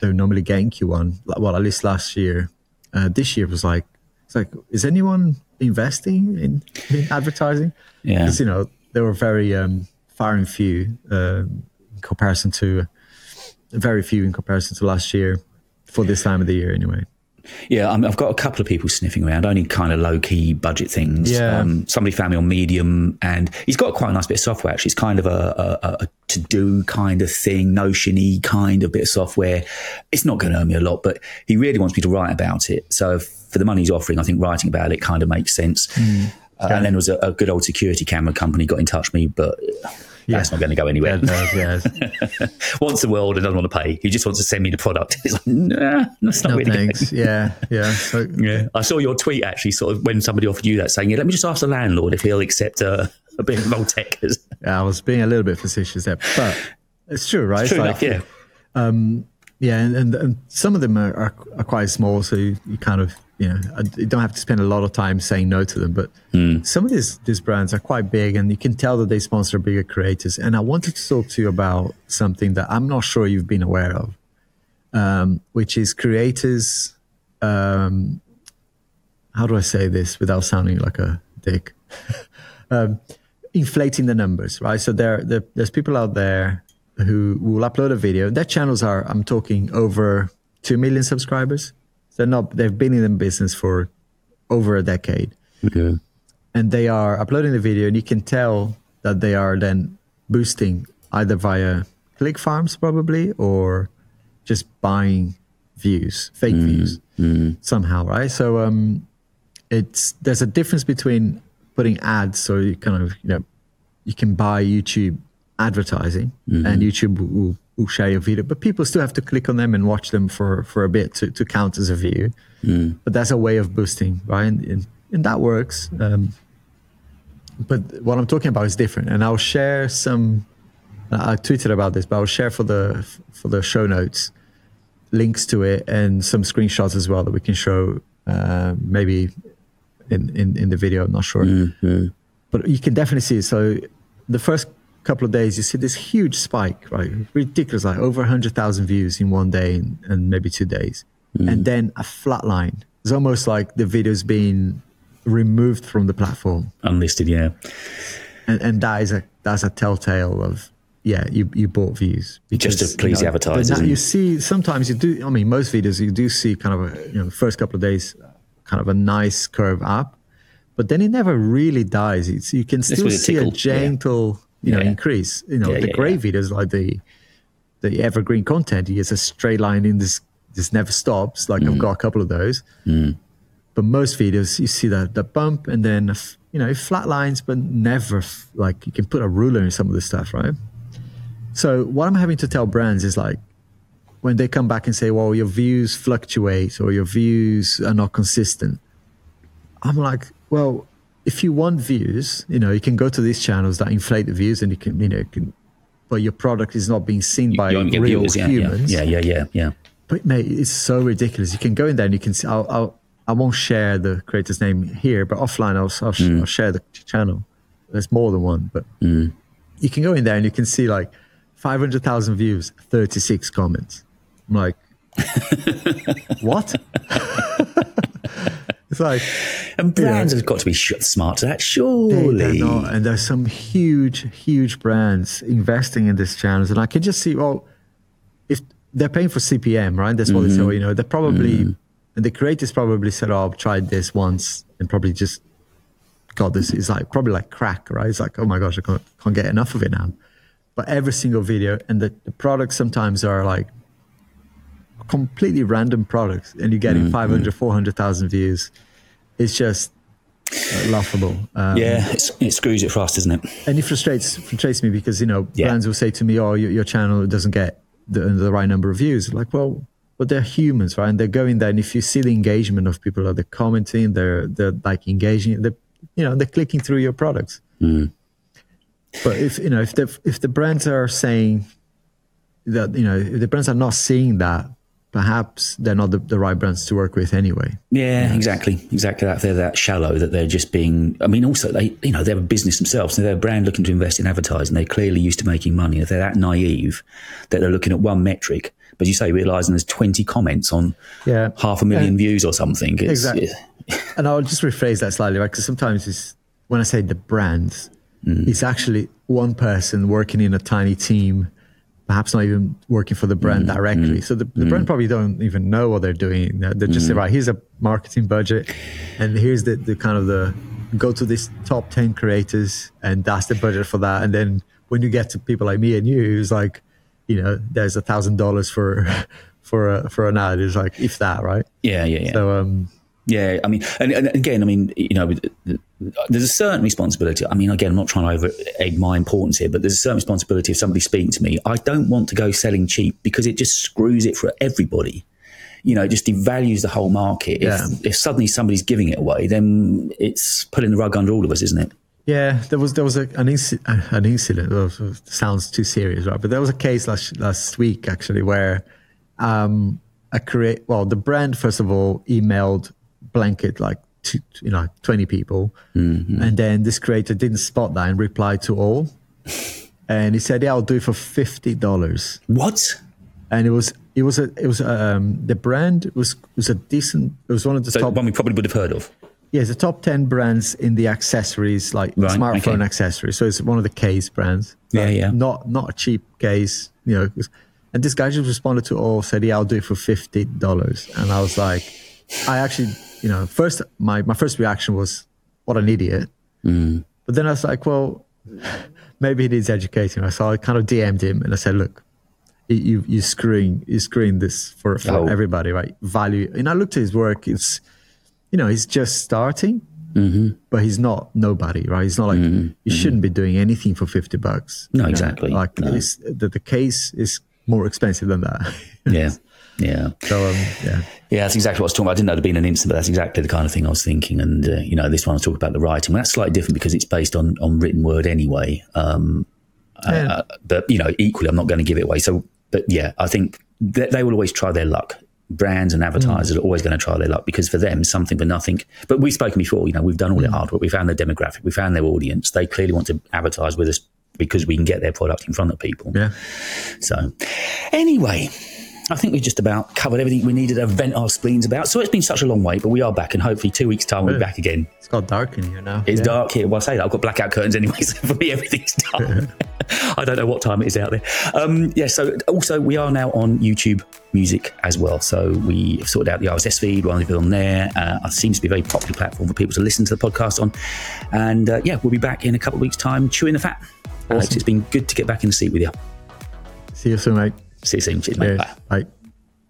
they're normally get in Q1. Well, at least last year. Uh, this year was like, it's like, is anyone investing in, in advertising? Yeah, because you know they were very um, far and few uh, in comparison to very few in comparison to last year for this time of the year, anyway. Yeah, I I've got a couple of people sniffing around, only kind of low key budget things. Yeah. Um, somebody found me on Medium, and he's got quite a nice bit of software. Actually, it's kind of a, a, a to do kind of thing, Notiony kind of bit of software. It's not going to earn me a lot, but he really wants me to write about it. So for the money he's offering, I think writing about it kind of makes sense. Mm. Uh, and then there was a, a, good old security camera company got in touch with me, but yeah. that's not going to go anywhere. Yeah, Wants the world and doesn't want to pay. He just wants to send me the product. It's like, nah, that's not no really thanks. Yeah, yeah. So, yeah. I saw your tweet actually, sort of when somebody offered you that, saying, "Yeah, let me just ask the landlord if he'll accept a, a bit of Vaultec." yeah, I was being a little bit facetious there, but it's true, right? It's true like, enough, yeah. Um, yeah, and, and, and, some of them are, are, are quite small, so you, you kind of you know, you don't have to spend a lot of time saying no to them. But mm. some of these these brands are quite big, and you can tell that they sponsor bigger creators. And I wanted to talk to you about something that I'm not sure you've been aware of, um, which is creators. Um, how do I say this without sounding like a dick? um, inflating the numbers, right? So there, there, there's people out there who will upload a video. Their channels are, I'm talking, over two million subscribers they're not. They've been in the business for over a decade. Okay. And they are uploading the video, and you can tell that they are then boosting either via click farms, probably, or just buying views, fake mm, views, mm. somehow, right? So um, it's there's a difference between putting ads, so you kind of you know you can buy YouTube advertising, mm-hmm. and YouTube will share your video, but people still have to click on them and watch them for, for a bit to, to count as a view. Mm. But that's a way of boosting, right? And, and that works. Um, but what I'm talking about is different. And I'll share some. I tweeted about this, but I'll share for the for the show notes links to it and some screenshots as well that we can show uh, maybe in, in in the video. I'm not sure, mm-hmm. but you can definitely see. So the first couple of days, you see this huge spike, right? Ridiculous, like over 100,000 views in one day and, and maybe two days. Mm. And then a flat line. It's almost like the video's being removed from the platform. Unlisted, yeah. And, and that is a that's a telltale of yeah, you, you bought views because, just to please you know, the advertisers. you see sometimes you do. I mean, most videos you do see kind of a, you know first couple of days, kind of a nice curve up, but then it never really dies. It's, you can still see a gentle you know, yeah. increase. You know, yeah, the great videos like the the evergreen content, it's a straight line in this this never stops. Like mm. I've got a couple of those. Mm. But most videos, you see that the bump and then you know flat lines, but never like you can put a ruler in some of the stuff, right? So what I'm having to tell brands is like when they come back and say, "Well, your views fluctuate or your views are not consistent," I'm like, "Well, if you want views, you know, you can go to these channels that inflate the views, and you can, you know, can, but your product is not being seen by real viewers, yeah, humans. Yeah, yeah, yeah, yeah. But mate, it's so ridiculous. You can go in there and you can see. I'll, I'll I won't share the creator's name here, but offline I'll, I'll, mm. I'll share the channel. There's more than one, but mm. you can go in there and you can see like 500,000 views, 36 comments. I'm like, what? It's like, and brands have got to be smart to that, surely. They, not, and there's some huge, huge brands investing in these channels, and I can just see, well, if they're paying for CPM, right? That's what mm-hmm. they say. You know, they're probably, mm-hmm. and the creators probably said, "Oh, I've tried this once," and probably just got this. It's like probably like crack, right? It's like, oh my gosh, I can't, can't get enough of it now. But every single video, and the, the products sometimes are like completely random products, and you're getting mm-hmm. 500, 400,000 views it's just uh, laughable. Um, yeah, it's, it screws it for us, doesn't it? and it frustrates frustrates me because you know Yeah. brands will say to me, "Oh, your, your channel doesn't get the, the right number of views." Like, well, but they're humans, right? And they're going there, and if you see the engagement of people, are they're commenting, they're they're like engaging, they're you know they're clicking through your products. Mm. But if you know if the if the brands are saying that you know if the brands are not seeing that, perhaps they're not the, the right brands to work with anyway. Yeah, exactly, exactly. That they're that shallow that they're just being. I mean, also they, you know, they're a business themselves. So They're a brand looking to invest in advertising. They're clearly used to making money. If they're that naive that they're looking at one metric, but you say realizing there's 20 comments on Yeah. half a million views or something. It's, Exactly. and I'll just rephrase that slightly, right? Because sometimes it's when I say the brands, mm. it's actually one person working in a tiny team, perhaps not even working for the brand mm, directly. Mm, so the, the brand mm. probably don't even know what they're doing. They're just say, right, here's a marketing budget, and here's the, the kind of the go to this top ten creators, and that's the budget for that. And then when you get to people like me and you, it's like, you know, there's a thousand dollars for for a, for an ad. It's like if that, right? yeah, yeah, yeah. So um, Yeah, I mean, and, and again, I mean, you know, there's a certain responsibility. I mean, again, I'm not trying to over egg my importance here, but there's a certain responsibility if somebody's speaking to me. I don't want to go selling cheap because it just screws it for everybody. You know, it just devalues the whole market. If, Yeah. if suddenly somebody's giving it away, then it's pulling the rug under all of us, isn't it? Yeah, there was there was a, an inci- an incident. Well, sounds too serious, right? But there was a case last last week actually where um, a create well the brand first of all emailed blanket like to, you know twenty people, and then this creator didn't spot that and replied to all, and he said, "Yeah, I'll do it for fifty dollars." What? And it was it was a it was um, the brand was was a decent. It was one of the So top one we probably would have heard of. yeah, it's the top 10 brands in the accessories, like Right, smartphone okay. accessories. So it's one of the case brands. Yeah, yeah. Not not a cheap case, you know. And this guy just responded to all, said, yeah, I'll do it for $50. And I was like, I actually, you know, first, my, my first reaction was, what an idiot. Mm. But then I was like, well, maybe he needs educating. So I kind of DM'd him and I said, look, you, you, you're screwing, you're screwing this for, for Oh. everybody, right? Value. And I looked at his work. It's, you know, he's just starting, Mm-hmm. but he's not nobody, right? He's not like you shouldn't be doing anything for fifty bucks. No, you know? exactly. Like No. it's, the the case is more expensive than that. Yeah, yeah. so um, yeah, Yeah, that's exactly what I was talking about. I didn't know there'd been an incident, but that's exactly the kind of thing I was thinking. And, uh, you know, this one I was talking about the writing. Well, that's slightly different because it's based on, on written word anyway. Um, Yeah. uh, but, you know, equally, I'm not going to give it away. So, but yeah, I think they, they will always try their luck. Brands and advertisers are always going to try their luck because for them, something for nothing. But we've spoken before, you know, we've done all the hard work. We found their demographic, we found their audience. They clearly want to advertise with us because we can get their product in front of people. yeah. So, anyway, I think we've just about covered everything we needed to vent our spleens about. So it's been such a long wait, but we are back, and hopefully two weeks' time we'll be back again. It's got dark in here now. It's yeah. dark here. Well, I say that I've got blackout curtains anyway, so for me everything's dark. I don't know what time it is out there. Um, yeah. So also we are now on YouTube Music as well. So we have sorted out the RSS feed. We're on there. Uh, it seems to be a very popular platform for people to listen to the podcast on. And uh, yeah, we'll be back in a couple of weeks' time, chewing the fat. Alex, it's been good to get back in the seat with you. See you soon, mate. 谢谢你姐妹们拜拜